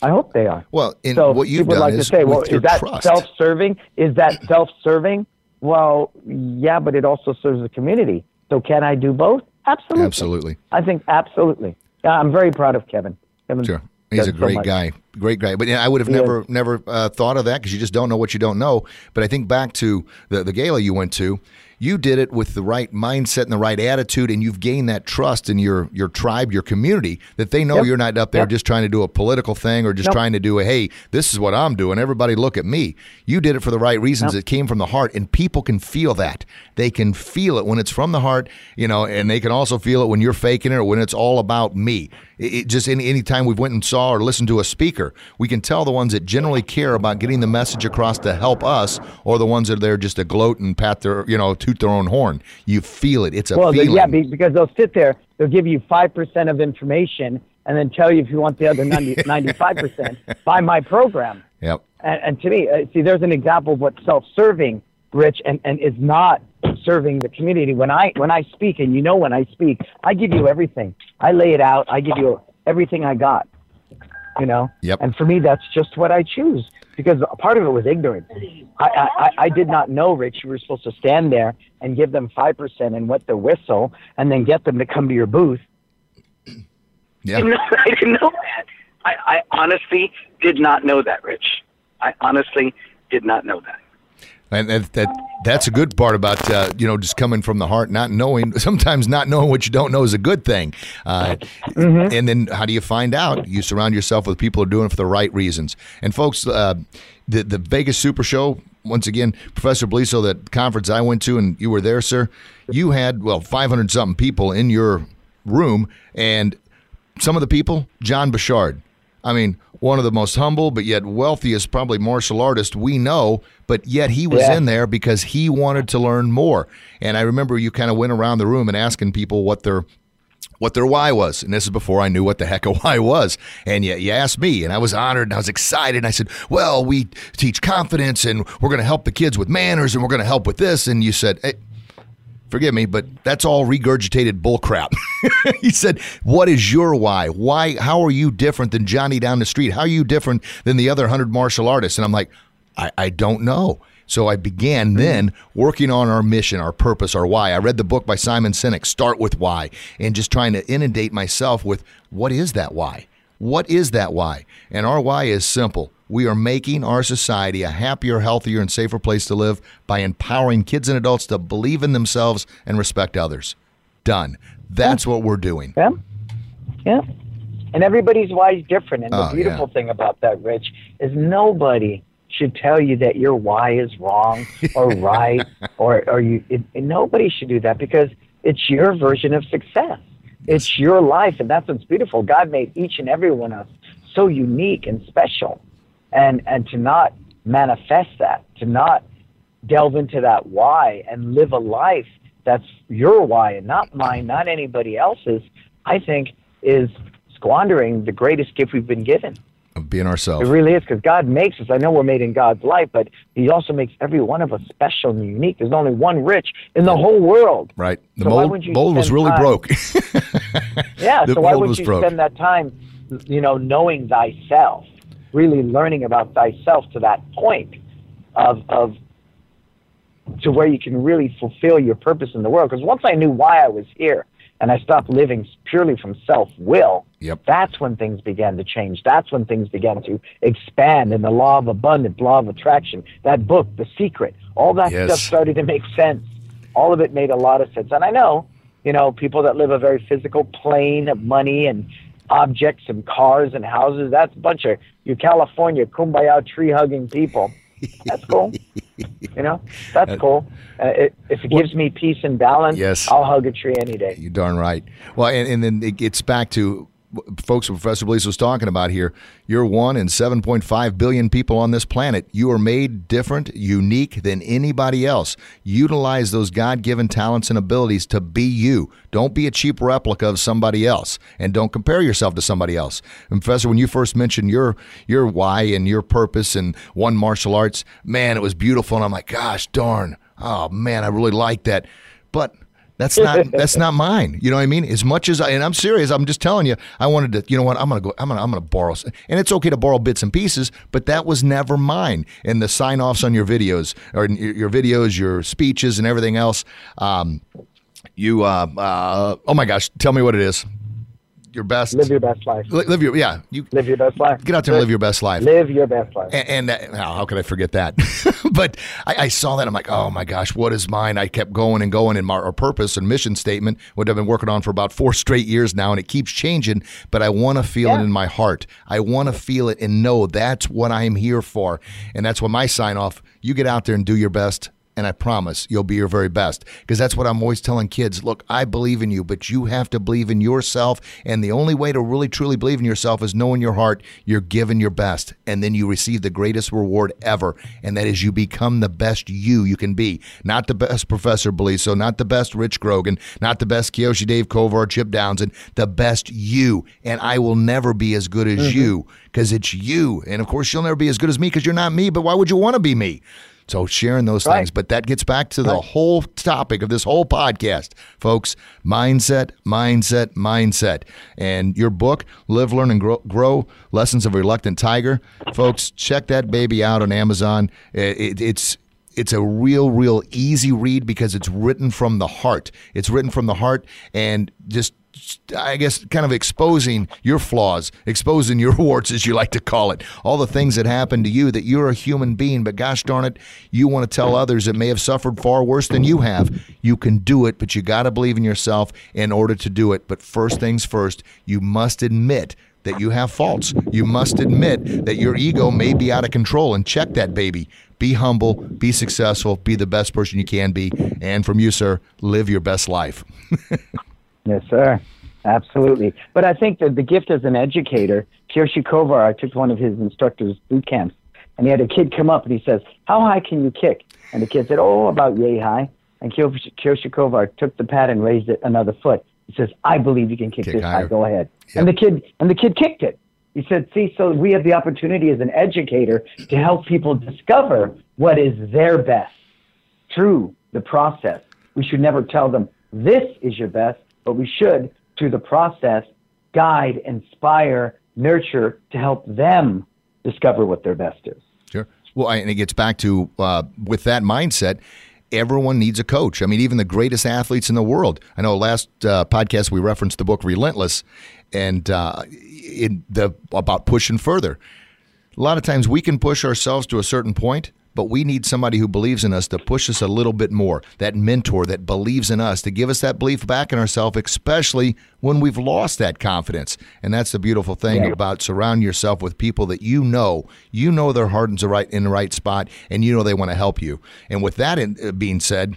I hope they are. Well, and so what you've people done like is to say, well, is that trust. self-serving? Is that self-serving? Well, yeah, but it also serves the community. So can I do both? Absolutely. Absolutely. I think absolutely. I'm very proud of Kevin. Kevin Sure. He's a great much. guy, great guy. But yeah, I would have He never, never uh, thought of that because you just don't know what you don't know. But I think back to the the gala you went to, you did it with the right mindset and the right attitude, and you've gained that trust in your your tribe, your community, that they know Yep. you're not up there Yep. just trying to do a political thing or just Nope. trying to do a hey, this is what I'm doing. Everybody look at me. You did it for the right reasons. Yep. It came from the heart, and people can feel that. They can feel it when it's from the heart, you know, and they can also feel it when you're faking it or when it's all about me. It, it just any anytime we've went and saw or listened to a speaker, we can tell the ones that generally care about getting the message across to help us, or the ones that are there just to gloat and pat their, you know, toot their own horn. You feel it. It's a Well, feeling. yeah, because they'll sit there, they'll give you 5% of information and then tell you if you want the other 90, 95%, buy my program. Yep. And, and to me, uh, see, there's an example of what self-serving, Rich, and, and is not serving the community. When I when I speak, and you know when I speak, I give you everything. I lay it out. I give you everything I got. You know. Yep. And for me, that's just what I choose because a part of it was ignorance. I I, I- did not know, Rich. You were supposed to stand there and give them five percent and wet the whistle, and then get them to come to your booth. Yeah. know, I didn't know that. I, I honestly did not know that, Rich. I honestly did not know that. And that, that that's a good part about uh, you know just coming from the heart, not knowing. Sometimes not knowing what you don't know is a good thing. Uh, And then how do you find out? You surround yourself with people who are doing it for the right reasons. And folks, uh, the the Vegas Super Show. Once again, Professor Beliso, that conference I went to, and you were there, sir. You had well, five hundred something people in your room, and some of the people, John Bouchard. I mean, one of the most humble but yet wealthiest, probably martial artist we know, but yet he was Yeah. in there because he wanted to learn more. And I remember you kind of went around the room and asking people what their what their why was. And this is before I knew what the heck a why was. And you, you asked me, and I was honored and I was excited. And I said, Well, we teach confidence and we're going to help the kids with manners and we're going to help with this. And you said, hey, Forgive me, but that's all regurgitated bullcrap. he said, "What is your why? Why? How are you different than Johnny down the street? How are you different than the other hundred martial artists?" And I'm like, "I, I don't know." So I began hmm. then working on our mission, our purpose, our why. I read the book by Simon Sinek, Start with Why, and just trying to inundate myself with what is that why? What is that why? And our why is simple. We are making our society a happier, healthier, and safer place to live by empowering kids and adults to believe in themselves and respect others. Done. That's what we're doing. Yeah. Yeah. And everybody's why is different. And the Oh, beautiful yeah. thing about that, Rich, is nobody should tell you that your why is wrong or right or or you. It, and nobody should do that because it's your version of success. It's your life, and that's what's beautiful. God made each and every one of us so unique and special, and and to not manifest that, to not delve into that why and live a life that's your why and not mine, not anybody else's, I think is squandering the greatest gift we've been given. Of being ourselves. It really is because God makes us. I know we're made in God's light, but He also makes every one of us special and unique. There's only one rich in the whole world. Right. The So mold, mold was really time- broke. Yeah, The so why would you broke. spend that time, you know, knowing thyself, really learning about thyself to that point of of to where you can really fulfill your purpose in the world? Because once I knew why I was here and I stopped living purely from self will, Yep. that's when things began to change. That's when things began to expand and the law of abundance, law of attraction, that book, The Secret, all that Yes. stuff started to make sense. All of it made a lot of sense. And I know, you know, people that live a very physical plane of money and objects and cars and houses, that's a bunch of you California kumbaya tree hugging people. That's cool. you know, that's cool. Uh, it, if it gives me peace and balance, Yes. I'll hug a tree any day. You darn right. Well, and, and then it gets back to folks Professor Beliso was talking about here. You're one in 7.5 billion people on this planet. You are made different, unique than anybody else. Utilize those God given talents and abilities to be you. Don't be a cheap replica of somebody else, and don't compare yourself to somebody else. And Professor, when you first mentioned your your why and your purpose and one martial arts, man, it was beautiful, and I'm like, gosh darn, oh man, I really like that, but. That's not that's not mine. You know what I mean? As much as I and I'm serious, I'm just telling you, I wanted to. You know what? I'm gonna go. I'm gonna I'm gonna borrow, and it's okay to borrow bits and pieces, but that was never mine. And the sign offs on your videos or your videos, your speeches, and everything else. Um, you uh, uh oh my gosh, tell me what it is. Your best. Live your best life. Li- live your yeah. You Live your best life. get out there and live your best life. Live your best life. And, and uh, how how could I forget that? but I, I saw that. I'm like, oh my gosh, what is mine? I kept going and going in my our purpose and mission statement, what I've been working on for about four straight years now, and it keeps changing. But I want to feel it in my heart. I want to feel it and know that's what I'm here for. And that's what my sign off. You get out there and do your best. And I promise you'll be your very best. Because that's what I'm always telling kids. Look, I believe in you, but you have to believe in yourself. And the only way to really truly believe in yourself is knowing your heart you're giving your best. And then you receive the greatest reward ever. And that is you become the best you you can be. Not the best Professor Beliso, not the best Rich Grogan, not the best Kyoshi Dave Kovar, Chip Downs, and the best you. And I will never be as good as mm-hmm. you because it's you. And of course, you'll never be as good as me because you're not me, but why would you want to be me? So sharing those Right. things, but that gets back to the whole topic of this whole podcast, folks. Mindset, mindset, mindset. And your book, Live, Learn, and Grow, Grow Lessons of a Reluctant Tiger. Folks, check that baby out on Amazon. It- it- it's it's a real, real easy read because it's written from the heart. It's written from the heart and just, I guess, kind of exposing your flaws, exposing your warts, as you like to call it. All the things that happen to you that you're a human being, but gosh darn it, you want to tell others that may have suffered far worse than you have. You can do it, but you got to believe in yourself in order to do it. But first things first, you must admit that you have faults. You must admit that your ego may be out of control and check that baby. Be humble, be successful, be the best person you can be. And from you, sir, live your best life. Yes, sir. Absolutely. But I think that the gift as an educator, Kyoshi Kovar, I took one of his instructors' boot camps, and he had a kid come up and he says, How high can you kick? And the kid said, Oh, about yay high. And Kyoshi Kovar took the pad and raised it another foot. He says, I believe you can kick, Kick this higher. high. Go ahead. Yep. And the kid and the kid kicked it. He said, See, so we have the opportunity as an educator to help people discover what is their best through the process. We should never tell them this is your best, but we should, through the process, guide, inspire, nurture to help them discover what their best is. Sure. Well, and it gets back to uh, with that mindset. Everyone needs a coach. I mean, even the greatest athletes in the world. I know last uh, podcast we referenced the book Relentless, and uh, in the about pushing further. A lot of times we can push ourselves to a certain point, but we need somebody who believes in us to push us a little bit more. That mentor that believes in us to give us that belief back in ourselves, especially when we've lost that confidence. And that's the beautiful thing yeah. about surrounding yourself with people that you know, you know their heart is right in the right spot, and you know they want to help you. And with that in, uh, being said,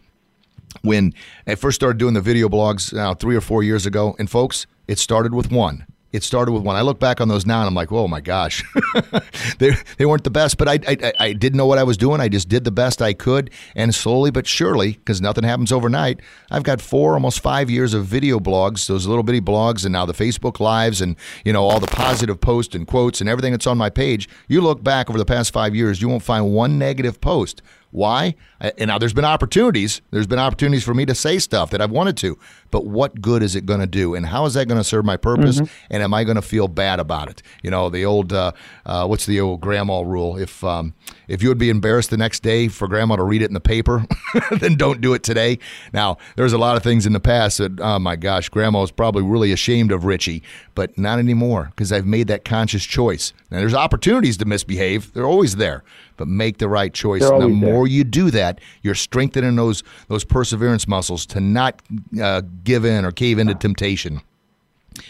when I first started doing the video blogs now three or four years ago, and folks, it started with one it started with one. I look back on those now and I'm like, oh my gosh, they they weren't the best, but I, I I didn't know what I was doing. I just did the best I could, and slowly but surely, because nothing happens overnight, I've got four, almost five years of video blogs, those little bitty blogs, and now the Facebook lives, and you know all the positive posts and quotes and everything that's on my page. You look back over the past five years, you won't find one negative post why? And now there's been opportunities. There's been opportunities for me to say stuff that I've wanted to, but what good is it going to do? And how is that going to serve my purpose? Mm-hmm. And am I going to feel bad about it? You know, the old uh, uh, what's the old grandma rule? If um, if you would be embarrassed the next day for grandma to read it in the paper, then don't do it today. Now there's a lot of things in the past that oh my gosh, grandma was probably really ashamed of Richie, but not anymore because I've made that conscious choice. Now there's opportunities to misbehave; they're always there but make the right choice. The more you do that, you're strengthening those those perseverance muscles to not uh, give in or cave into temptation.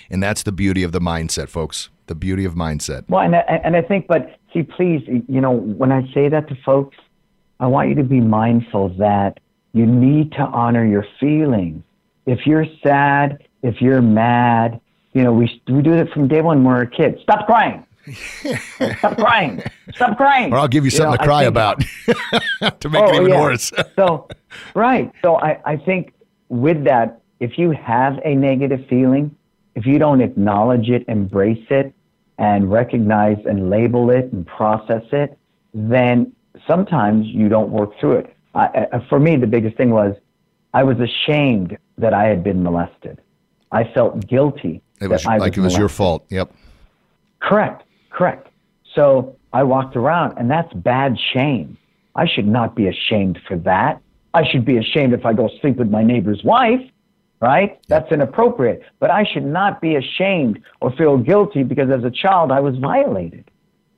And that's the beauty of the mindset, folks. The beauty of mindset. Well, and I, and I think, but see, please, you know, when I say that to folks, I want you to be mindful that you need to honor your feelings. If you're sad, if you're mad, you know, we, we do it from day one when we're a kid. Stop crying. Stop crying. Stop crying. Or I'll give you something you know, to cry think, about to make oh, it even yeah. worse. so, right. So I, I think with that, if you have a negative feeling, if you don't acknowledge it, embrace it, and recognize and label it and process it, then sometimes you don't work through it. I, uh, for me, the biggest thing was I was ashamed that I had been molested. I felt guilty. It was like was it was molested. your fault. Yep. Correct. Correct. So I walked around, and that's bad shame. I should not be ashamed for that. I should be ashamed if I go sleep with my neighbor's wife, right? That's inappropriate. But I should not be ashamed or feel guilty because as a child I was violated.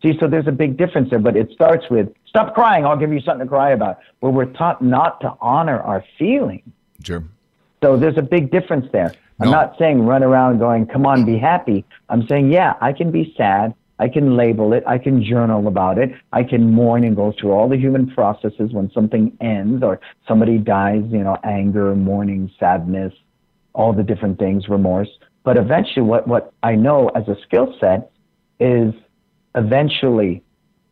See, so there's a big difference there, but it starts with stop crying, I'll give you something to cry about, where we're taught not to honor our feelings. Sure. So there's a big difference there. I'm not saying run around going, come on, be happy. I'm saying, yeah, I can be sad. I can label it. I can journal about it. I can mourn and go through all the human processes when something ends or somebody dies, you know, anger, mourning, sadness, all the different things, remorse. But eventually, what, what I know as a skill set is eventually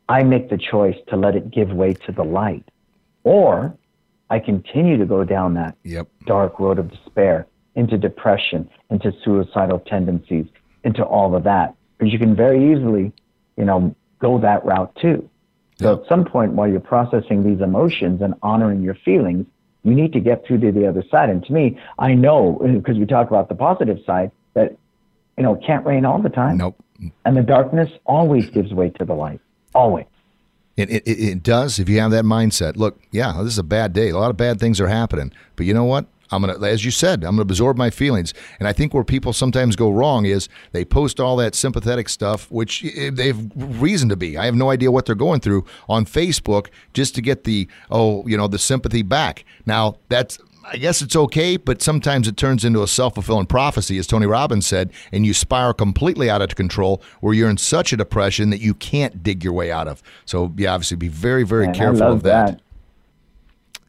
I make the choice to let it give way to the light. Or I continue to go down that yep. dark road of despair into depression, into suicidal tendencies, into all of that. Because you can very easily, you know, go that route too. So at some point while you're processing these emotions and honoring your feelings, you need to get through to the other side. And to me, I know because we talk about the positive side that you know it can't rain all the time. Nope. And the darkness always gives way to the light. Always. It, it, it does if you have that mindset. Look, yeah, this is a bad day. A lot of bad things are happening. But you know what? I'm going to, as you said, I'm going to absorb my feelings. And I think where people sometimes go wrong is they post all that sympathetic stuff, which they have reason to be. I have no idea what they're going through on Facebook just to get the, oh, you know, the sympathy back. Now, that's, I guess it's okay, but sometimes it turns into a self fulfilling prophecy, as Tony Robbins said, and you spiral completely out of control where you're in such a depression that you can't dig your way out of. So, yeah, obviously be very, very careful of that. that.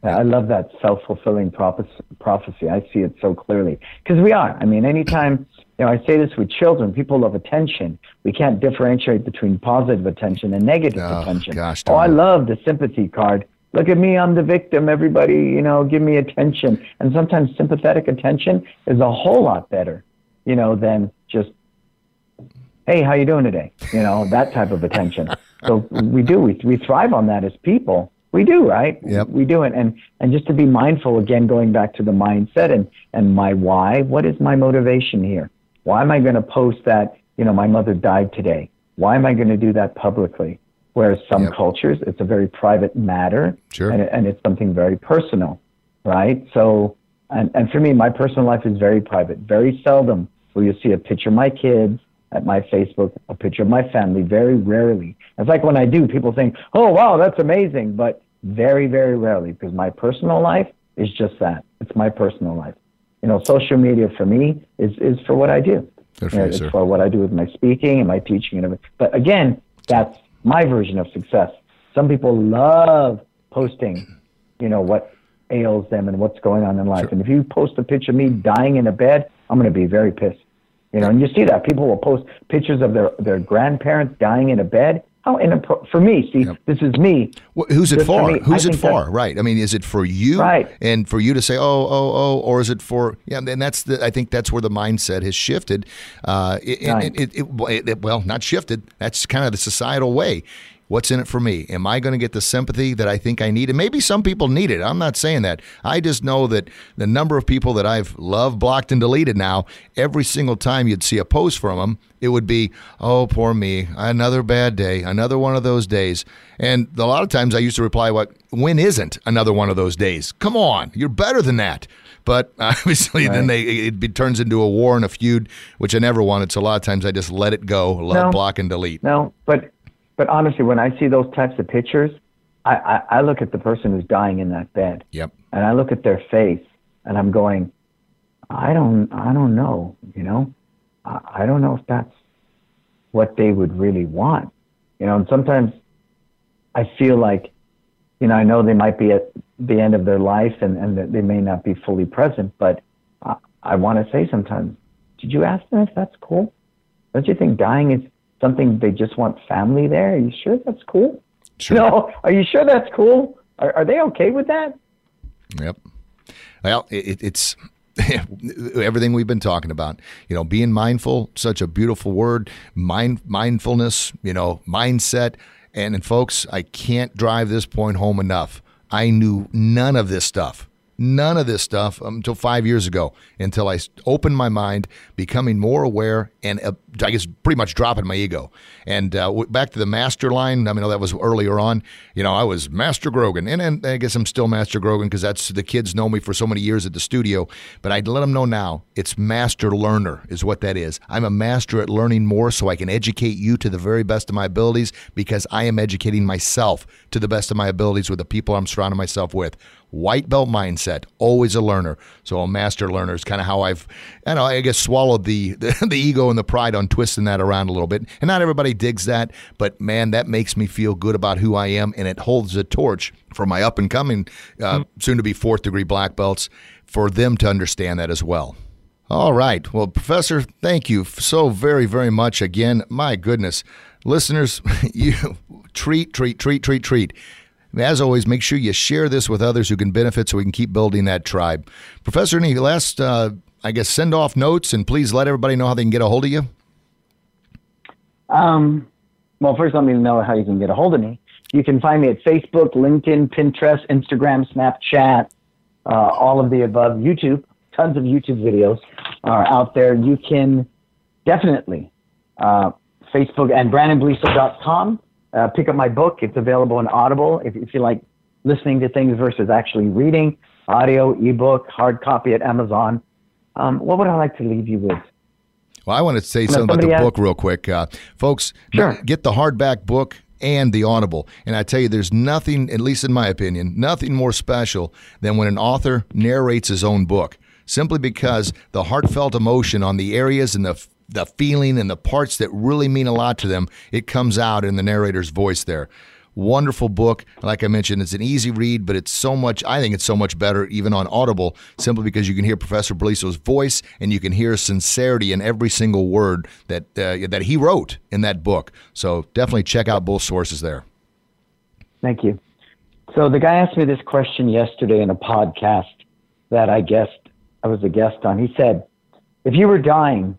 I love that self fulfilling prophecy. I see it so clearly because we are. I mean, anytime, you know, I say this with children, people love attention. We can't differentiate between positive attention and negative oh, attention. Gosh, oh, I love the sympathy card. Look at me, I'm the victim. Everybody, you know, give me attention. And sometimes sympathetic attention is a whole lot better, you know, than just, hey, how you doing today? You know, that type of attention. so we do. We, we thrive on that as people we do, right? Yep. We do it. And, and just to be mindful, again, going back to the mindset and, and my why, what is my motivation here? Why am I going to post that, you know, my mother died today? Why am I going to do that publicly? Whereas some Yep. cultures, it's a very private matter, Sure. and, and it's something very personal, right? So, and, and for me, my personal life is very private. Very seldom will you see a picture of my kids at my Facebook, a picture of my family. Very rarely. It's like when I do, people think, "Oh, wow, that's amazing," but very, very rarely because my personal life is just that. It's my personal life. You know, social media for me is is for what I do. For You know, you, it's sir. for what I do with my speaking and my teaching and everything. But again, that's my version of success. Some people love posting, you know, what ails them and what's going on in life. And if you post a picture of me dying in a bed, I'm going to be very pissed. You know, and you see that people will post pictures of their their grandparents dying in a bed. How inappro- for me? See, this is me. Wh- Who's it Just for for? me, I Who's it for? Right. I mean, is it for you? Right. And for you to say, oh, oh, oh, or is it for? Yeah. And that's the. I think that's where the mindset has shifted. Uh, it, Right. it, it, well, not shifted. That's kind of the societal way. What's in it for me? Am I going to get the sympathy that I think I need? And maybe some people need it. I'm not saying that. I just know that the number of people that I've loved, blocked, and deleted now, every single time you'd see a post from them, it would be, oh, poor me, another bad day, another one of those days. And a lot of times I used to reply, what, when isn't another one of those days? Come on, you're better than that. But obviously, then they it, be, turns into a war and a feud, which I never wanted. So a lot of times I just let it go, love, No. block, and delete. No, but but honestly, when I see those types of pictures, I, I, I look at the person who's dying in that bed. Yep. and I look at their face and I'm going, I don't, I don't know, you know, I, I don't know if that's what they would really want, you know, and sometimes I feel like, you know, I know they might be at the end of their life and, and that they may not be fully present, but I, I want to say sometimes, did you ask them if that's cool? Don't you think dying is something they just want family there? Are you sure that's cool? Sure. No, are you sure that's cool? Are, are they okay with that? Yep. Well, it, it's everything we've been talking about. You know, being mindful, such a beautiful word. Mind mindfulness. You know, mindset. And, and folks, I can't drive this point home enough. I knew none of this stuff. None of this stuff until five years ago, until I opened my mind, becoming more aware, and uh, I guess pretty much dropping my ego. And uh, back to the master line. I mean, that was earlier on. You know, I was Master Grogan, and, and I guess I'm still Master Grogan because that's the kids know me for so many years at the studio. But I'd let them know now it's Master Learner is what that is. I'm a master at learning more, so I can educate you to the very best of my abilities because I am educating myself to the best of my abilities with the people I'm surrounding myself with white belt mindset, always a learner. So a master learner is kind of how I've, I know, I guess swallowed the, the the ego and the pride on twisting that around a little bit. And not everybody digs that, but man, that makes me feel good about who I am, and it holds a torch for my up and coming, uh, soon to be fourth degree black belts, for them to understand that as well. All right. Well, Professor, thank you so very, very much again. My goodness. Listeners, you treat, treat, treat, treat, treat. As always, make sure you share this with others who can benefit so we can keep building that tribe. Professor, any last, uh, I guess, send off notes and please let everybody know how they can get a hold of you? Um, well, first, let me know how you can get a hold of me. You can find me at Facebook, LinkedIn, Pinterest, Instagram, Snapchat, uh, all of the above. YouTube, tons of YouTube videos are out there. You can definitely uh, Facebook and BrannonBeliso.com. Uh, pick up my book. It's available in Audible if, if you like listening to things versus actually reading. Audio, ebook, hard copy at Amazon. Um, what would I like to leave you with? Well, I want to say Now, something about the asked- book real quick. Uh, folks, Sure. get the hardback book and the Audible. And I tell you, there's nothing, at least in my opinion, nothing more special than when an author narrates his own book, simply because the heartfelt emotion on the areas and the the feeling and the parts that really mean a lot to them, it comes out in the narrator's voice there. Wonderful book. Like I mentioned, it's an easy read, but it's so much, I think it's so much better even on Audible, simply because you can hear Professor Beliso's voice and you can hear sincerity in every single word that, uh, that he wrote in that book. So definitely check out both sources there. Thank you. So the guy asked me this question yesterday in a podcast that I guessed I was a guest on. He said, if you were dying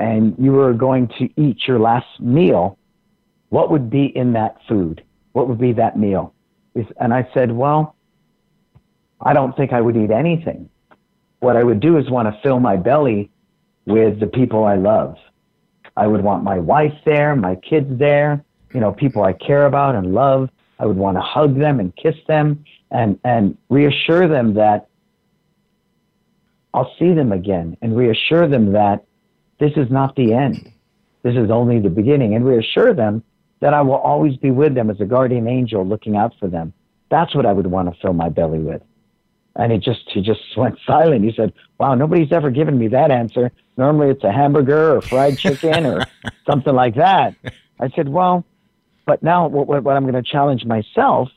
and you were going to eat your last meal, what would be in that food? What would be that meal? And I said, well, I don't think I would eat anything. What I would do is want to fill my belly with the people I love. I would want my wife there, my kids there, you know, people I care about and love. I would want to hug them and kiss them and, and reassure them that I'll see them again and reassure them that this is not the end. This is only the beginning and reassure them that I will always be with them as a guardian angel looking out for them. That's what I would want to fill my belly with. And he just he just went silent. He said, "Wow, nobody's ever given me that answer. Normally it's a hamburger or fried chicken or something like that." I said, "Well, but now what, what, what I'm going to challenge myself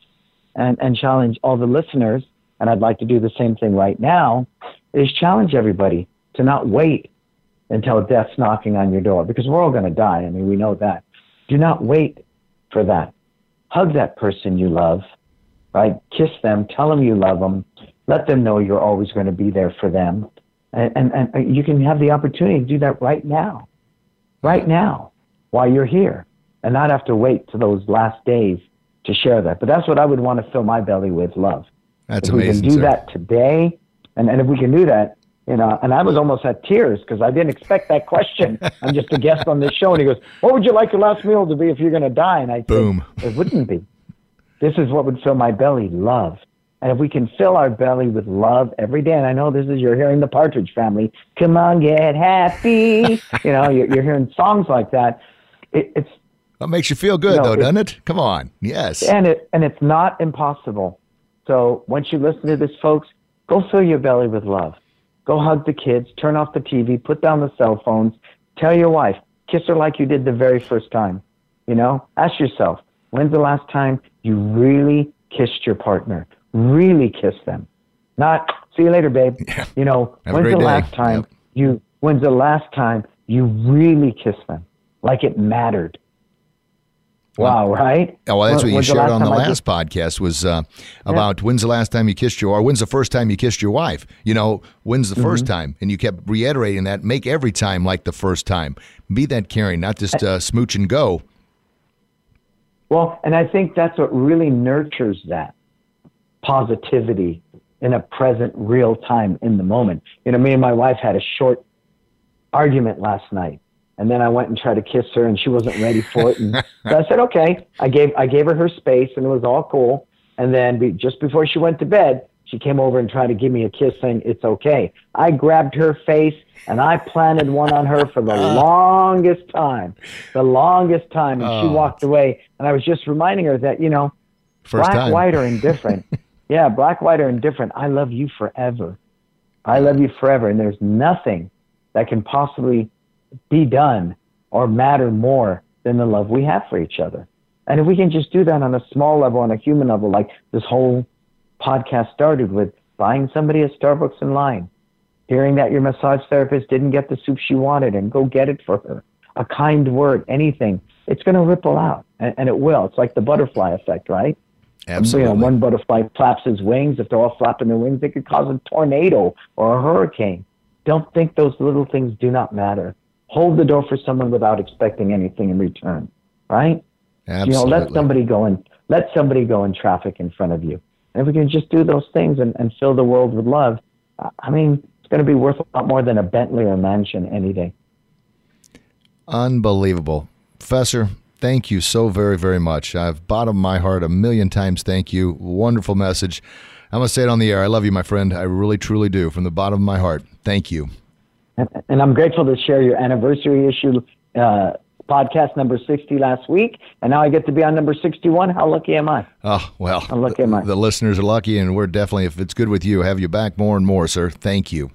and and challenge all the listeners, and I'd like to do the same thing right now, is challenge everybody to not wait until death's knocking on your door because we're all going to die. I mean, we know that. Do not wait for that. Hug that person you love, right? Kiss them, tell them you love them, let them know you're always going to be there for them. And, and, and uh, you can have the opportunity to do that right now, right now, while you're here, and not have to wait to those last days to share that. But that's what I would want to fill my belly with love. That's if amazing. we can do sir. that today, and, and if we can do that, you uh, know, and I was almost at tears because I didn't expect that question. I'm just a guest on this show, and he goes, "What would you like your last meal to be if you're going to die?" And I said, Boom. "It wouldn't be. This is what would fill my belly: love." And if we can fill our belly with love every day, and I know this is you're hearing the Partridge Family, "Come on, get happy," you know, you're, you're hearing songs like that. It, it's That makes you feel good, No, though, doesn't it? Come on. Yes. and it and it's not impossible. So once you listen to this, folks, go fill your belly with love. Go hug the kids, turn off the TV, put down the cell phones, tell your wife, kiss her like you did the very first time. You know, ask yourself, when's the last time you really kissed your partner? Really kiss them. Not see you later, babe. You know, Have when's the day. last time Yep. you when's the last time you really kissed them? Like it mattered. Wow, right? Oh, well, that's what you shared on the I last kissed- podcast was uh, about when's the last time you kissed your, or when's the first time you kissed your wife? You know, when's the Mm-hmm. first time? And you kept reiterating that. Make every time like the first time. Be that caring, not just uh, smooch and go. Well, and I think that's what really nurtures that positivity in a present, real time in the moment. You know, me and my wife had a short argument last night, and then I went and tried to kiss her, and she wasn't ready for it. And so I said, "Okay." I gave I gave her her space, and it was all cool. And then be, just before she went to bed, she came over and tried to give me a kiss, saying, "It's okay." I grabbed her face and I planted one on her for the uh. longest time, the longest time, and she Oh. walked away. And I was just reminding her that you know, First black, time. white, or indifferent. yeah, black, white, or indifferent. I love you forever. I love you forever, and there's nothing that can possibly be done or matter more than the love we have for each other. And if we can just do that on a small level, on a human level, like this whole podcast started with buying somebody a Starbucks in line, hearing that your massage therapist didn't get the soup she wanted and go get it for her, a kind word, anything, it's going to ripple out. And, and it will. It's like the butterfly effect, right? Absolutely. You know, one butterfly flaps his wings. If they're all flapping their wings, it could cause a tornado or a hurricane. Don't think those little things do not matter. Hold the door for someone without expecting anything in return, right? Absolutely. You know, let somebody go and let somebody go in traffic in front of you. And if we can just do those things and, and fill the world with love, I- I mean, it's going to be worth a lot more than a Bentley or a mansion any day. Unbelievable. Professor, thank you so very, very much. I've bottom of my heart a million times thank you. Wonderful message. I'm going to say it on the air. I love you, my friend. I really, truly do. From the bottom of my heart. Thank you. And, and I'm grateful to share your anniversary issue uh, podcast number 60 last week. And now I get to be on number 61. How lucky am I? Oh, well, I'm lucky, am I? the listeners are lucky, and we're definitely, if it's good with you, have you back more and more, sir. Thank you.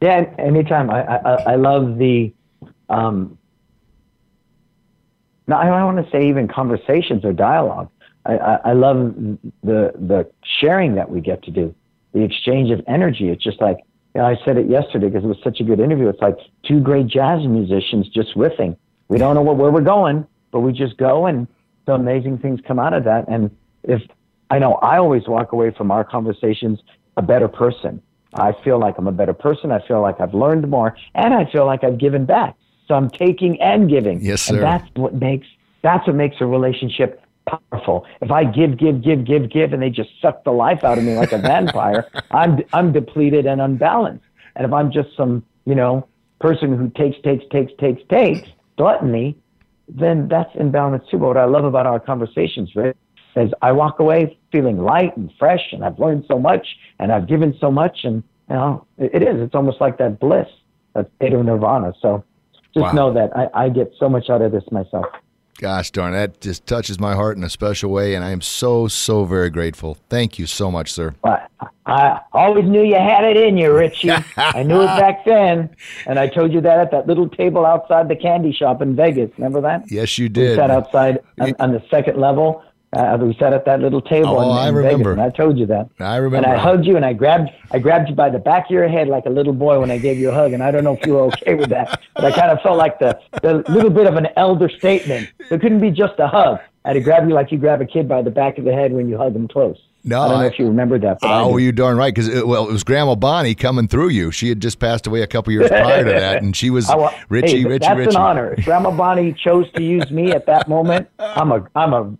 Yeah, anytime. I, I, I love the, um, no, I don't want to say even conversations or dialogue. I, I, I love the the sharing that we get to do, the exchange of energy. It's just like you know, I said it yesterday because it was such a good interview. It's like two great jazz musicians just riffing. We don't know what, where we're going, but we just go, and the amazing things come out of that. And if I know, I always walk away from our conversations a better person. I feel like I'm a better person. I feel like I've learned more, and I feel like I've given back. So I'm taking and giving. Yes, sir. And that's what makes that's what makes a relationship powerful. If I give, give, give, give, give, and they just suck the life out of me like a vampire, I'm I'm depleted and unbalanced. And if I'm just some you know person who takes, takes, takes, takes, takes, gluttony, then that's imbalance too. But what I love about our conversations, Rick, is I walk away feeling light and fresh, and I've learned so much, and I've given so much, and you know, it, is. It's almost like that bliss, that state of nirvana. So just Wow. know that I, I get so much out of this myself. Gosh darn, that just touches my heart in a special way, and I am so, so very grateful. Thank you so much, sir. I always knew you had it in you, Richie. I knew it back then, and I told you that at that little table outside the candy shop in Vegas. Remember that? Yes, you We did. sat outside on, on the second level. Uh, we sat at that little table Oh, in, I remember. Vegas, and I told you that. I remember. And I hugged you, and I grabbed, I grabbed you by the back of your head like a little boy when I gave you a hug. And I don't know if you were okay with that, but I kind of felt like the, the little bit of an elder statement. It couldn't be just a hug. I had to grab you like you grab a kid by the back of the head when you hug them close. No, I don't know I- if you remember that. But I Oh, you darn right. Because well, it was Grandma Bonnie coming through you. She had just passed away a couple years prior to that, and she was I Richie, hey, Richie, that's Richie. an honor. Grandma Bonnie chose to use me at that moment, I'm a, I'm a,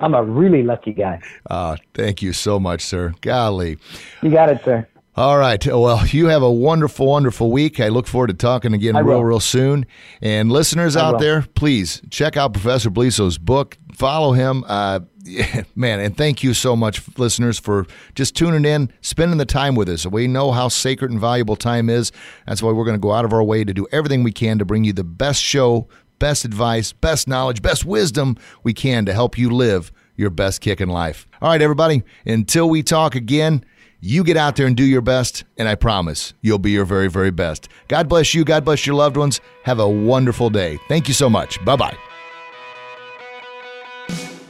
I'm a really lucky guy. Ah, thank you so much, sir. Golly. You got it, sir. All right. Well, you have a wonderful, wonderful week. I look forward to talking again I real, will. real soon. And listeners out will. there, please check out Professor Beliso's book. Follow him. Uh, man, and thank you so much, listeners, for just tuning in, spending the time with us. We know how sacred and valuable time is. That's why we're going to go out of our way to do everything we can to bring you the best show, best advice, best knowledge, best wisdom we can to help you live your best kick in life. All right, everybody, until we talk again, you get out there and do your best, and I promise you'll be your very, very best. God bless you. God bless your loved ones. Have a wonderful day. Thank you so much. Bye bye.